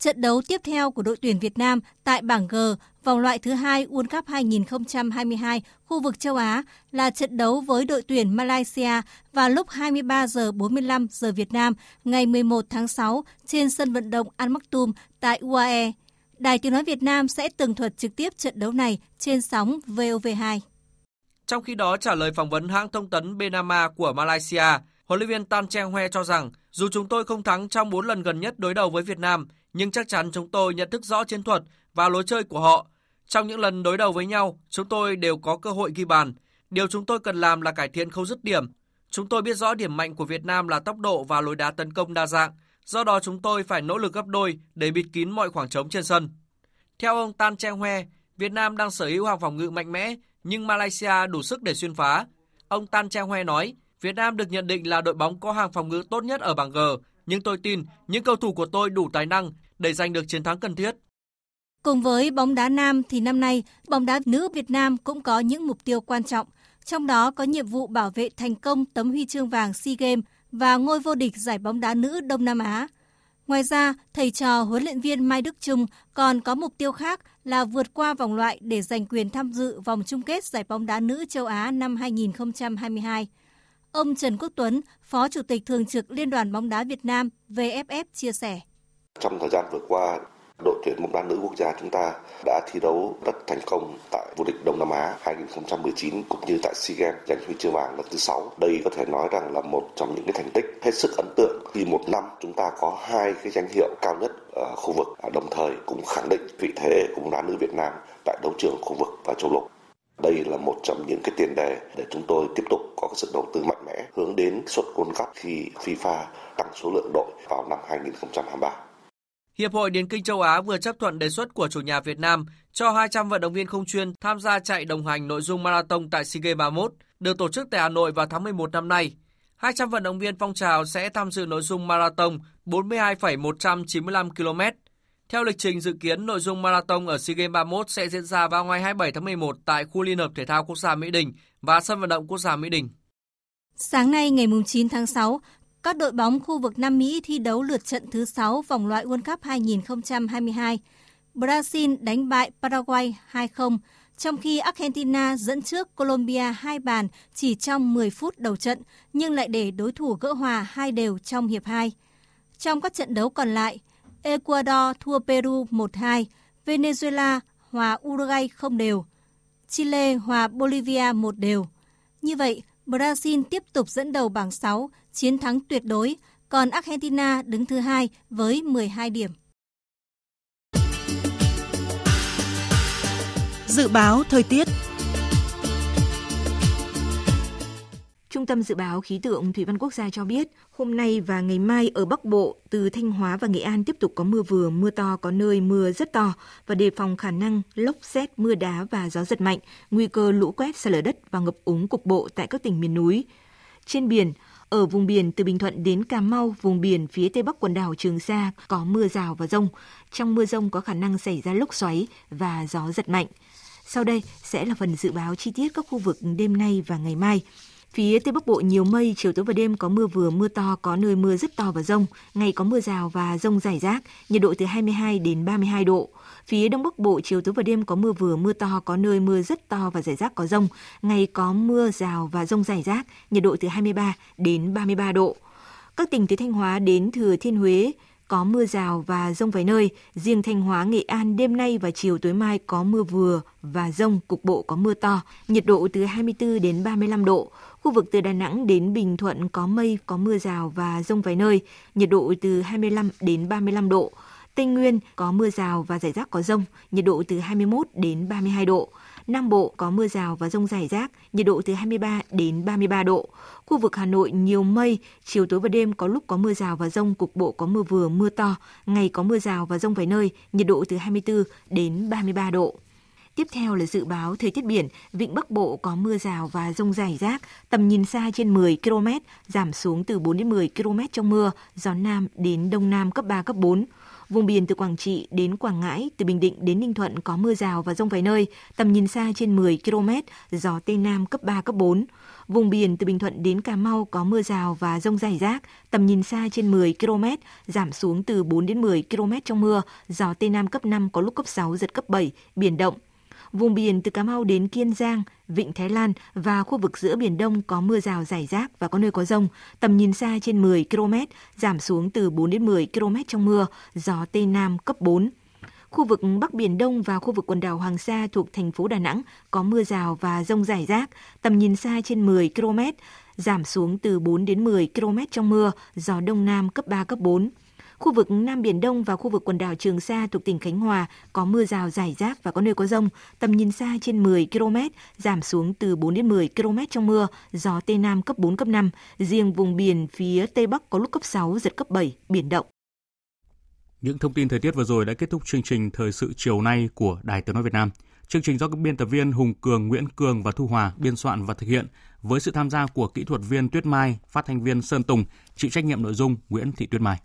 Trận đấu tiếp theo của đội tuyển Việt Nam tại bảng G vòng loại thứ hai World Cup 2022 khu vực châu Á là trận đấu với đội tuyển Malaysia vào lúc 23 giờ 45 giờ Việt Nam ngày 11 tháng 6 trên sân vận động Al Maktoum tại UAE. Đài Tiếng Nói Việt Nam sẽ tường thuật trực tiếp trận đấu này trên sóng VOV2. Trong khi đó, trả lời phỏng vấn hãng thông tấn Benama của Malaysia, huấn luyện viên Tan Cheng Hoe cho rằng dù chúng tôi không thắng trong 4 lần gần nhất đối đầu với Việt Nam, nhưng chắc chắn chúng tôi nhận thức rõ chiến thuật và lối chơi của họ. Trong những lần đối đầu với nhau, chúng tôi đều có cơ hội ghi bàn. Điều chúng tôi cần làm là cải thiện khâu dứt điểm. Chúng tôi biết rõ điểm mạnh của Việt Nam là tốc độ và lối đá tấn công đa dạng. Do đó chúng tôi phải nỗ lực gấp đôi để bịt kín mọi khoảng trống trên sân. Theo ông Tan Cheng Hoe, Việt Nam đang sở hữu hàng phòng ngự mạnh mẽ, nhưng Malaysia đủ sức để xuyên phá. Ông Tan Cheng Hoe nói, Việt Nam được nhận định là đội bóng có hàng phòng ngự tốt nhất ở bảng G, nhưng tôi tin những cầu thủ của tôi đủ tài năng để giành được chiến thắng cần thiết. Cùng với bóng đá nam thì năm nay, bóng đá nữ Việt Nam cũng có những mục tiêu quan trọng, trong đó có nhiệm vụ bảo vệ thành công tấm huy chương vàng SEA Games và ngôi vô địch giải bóng đá nữ Đông Nam Á. Ngoài ra, thầy trò huấn luyện viên Mai Đức Trung còn có mục tiêu khác là vượt qua vòng loại để giành quyền tham dự vòng chung kết giải bóng đá nữ châu Á năm 2022. Ông Trần Quốc Tuấn, Phó Chủ tịch Thường trực Liên đoàn bóng đá Việt Nam VFF chia sẻ. Trong thời gian vừa qua, đội tuyển bóng đá nữ quốc gia chúng ta đã thi đấu rất thành công tại vô địch Đông Nam Á 2019 cũng như tại SEA Games giành huy chương vàng lần thứ 6. Đây có thể nói rằng là một trong những cái thành tích hết sức ấn tượng khi một năm chúng ta có hai cái danh hiệu cao nhất ở khu vực đồng thời cũng khẳng định vị thế của bóng đá nữ Việt Nam tại đấu trường khu vực và châu lục. Đây là một trong những cái tiền đề để chúng tôi tiếp tục có cái sự đầu tư mạnh mẽ hướng đến suất World Cup khi FIFA tăng số lượng đội vào năm 2023. Hiệp hội Điền kinh châu Á vừa chấp thuận đề xuất của chủ nhà Việt Nam cho 200 vận động viên không chuyên tham gia chạy đồng hành nội dung marathon tại SEA Games 31 được tổ chức tại Hà Nội vào tháng 11 năm nay. 200 vận động viên phong trào sẽ tham dự nội dung marathon 42,195 km. Theo lịch trình dự kiến, nội dung marathon ở SEA Games 31 sẽ diễn ra vào ngày 27 tháng 11 tại khu Liên hợp Thể thao Quốc gia Mỹ Đình và sân vận động Quốc gia Mỹ Đình. Sáng nay ngày 9 tháng 6, các đội bóng khu vực Nam Mỹ thi đấu lượt trận thứ 6 vòng loại World Cup 2022. Brazil đánh bại Paraguay 2-0, trong khi Argentina dẫn trước Colombia hai bàn chỉ trong 10 phút đầu trận, nhưng lại để đối thủ gỡ hòa hai đều trong hiệp 2. Trong các trận đấu còn lại, Ecuador thua Peru 1-2, Venezuela hòa Uruguay không đều, Chile hòa Bolivia một đều. Như vậy, Brazil tiếp tục dẫn đầu bảng 6, chiến thắng tuyệt đối, còn Argentina đứng thứ hai với 12 điểm. Dự báo thời tiết Trung tâm Dự báo Khí tượng Thủy văn Quốc gia cho biết, hôm nay và ngày mai ở Bắc Bộ, từ Thanh Hóa và Nghệ An tiếp tục có mưa vừa, mưa to, có nơi mưa rất to và đề phòng khả năng lốc xét, mưa đá và gió giật mạnh, nguy cơ lũ quét, sạt lở đất và ngập úng cục bộ tại các tỉnh miền núi. Trên biển, ở vùng biển từ Bình Thuận đến Cà Mau, vùng biển phía tây bắc quần đảo Trường Sa có mưa rào và rông. Trong mưa rông có khả năng xảy ra lốc xoáy và gió giật mạnh. Sau đây sẽ là phần dự báo chi tiết các khu vực đêm nay và ngày mai. Phía Tây Bắc Bộ nhiều mây, chiều tối và đêm có mưa vừa mưa to, có nơi mưa rất to và rông. Ngày có mưa rào và rông rải rác, nhiệt độ từ 22 đến 32 độ. Phía Đông Bắc Bộ chiều tối và đêm có mưa vừa mưa to, có nơi mưa rất to và rải rác có rông. Ngày có mưa rào và rông rải rác, nhiệt độ từ 23 đến 33 độ. Các tỉnh từ Thanh Hóa đến Thừa Thiên Huế có mưa rào và rông vài nơi. Riêng Thanh Hóa, Nghệ An đêm nay và chiều tối mai có mưa vừa và rông, cục bộ có mưa to. Nhiệt độ từ 24 đến 35 độ. Khu vực từ Đà Nẵng đến Bình Thuận có mây, có mưa rào và rông vài nơi, nhiệt độ từ 25 đến 35 độ. Tây Nguyên có mưa rào và rải rác có rông, nhiệt độ từ 21 đến 32 độ. Nam Bộ có mưa rào và rông rải rác, nhiệt độ từ 23 đến 33 độ. Khu vực Hà Nội nhiều mây, chiều tối và đêm có lúc có mưa rào và rông, cục bộ có mưa vừa, mưa to, ngày có mưa rào và rông vài nơi, nhiệt độ từ 24 đến 33 độ. Tiếp theo là dự báo thời tiết biển, vịnh Bắc Bộ có mưa rào và rông rải rác, tầm nhìn xa trên 10 km, giảm xuống từ 4 đến 10 km trong mưa, gió Nam đến Đông Nam cấp 3, cấp 4. Vùng biển từ Quảng Trị đến Quảng Ngãi, từ Bình Định đến Ninh Thuận có mưa rào và rông vài nơi, tầm nhìn xa trên 10 km, gió Tây Nam cấp 3, cấp 4. Vùng biển từ Bình Thuận đến Cà Mau có mưa rào và rông rải rác, tầm nhìn xa trên 10 km, giảm xuống từ 4 đến 10 km trong mưa, gió Tây Nam cấp 5 có lúc cấp 6, giật cấp 7, biển động. Vùng biển từ Cà Mau đến Kiên Giang, Vịnh Thái Lan và khu vực giữa Biển Đông có mưa rào rải rác và có nơi có rông, tầm nhìn xa trên 10 km, giảm xuống từ 4 đến 10 km trong mưa, gió Tây Nam cấp 4. Khu vực Bắc Biển Đông và khu vực quần đảo Hoàng Sa thuộc thành phố Đà Nẵng có mưa rào và rông rải rác, tầm nhìn xa trên 10 km, giảm xuống từ 4 đến 10 km trong mưa, gió Đông Nam cấp 3, cấp 4. Khu vực Nam Biển Đông và khu vực quần đảo Trường Sa thuộc tỉnh Khánh Hòa có mưa rào rải rác và có nơi có rông, tầm nhìn xa trên 10 km, giảm xuống từ 4 đến 10 km trong mưa, gió Tây Nam cấp 4, cấp 5. Riêng vùng biển phía Tây Bắc có lúc cấp 6, giật cấp 7, biển động. Những thông tin thời tiết vừa rồi đã kết thúc chương trình Thời sự chiều nay của Đài Tiếng Nói Việt Nam. Chương trình do các biên tập viên Hùng Cường, Nguyễn Cường và Thu Hòa biên soạn và thực hiện với sự tham gia của kỹ thuật viên Tuyết Mai, phát thanh viên Sơn Tùng, chịu trách nhiệm nội dung Nguyễn Thị Tuyết Mai.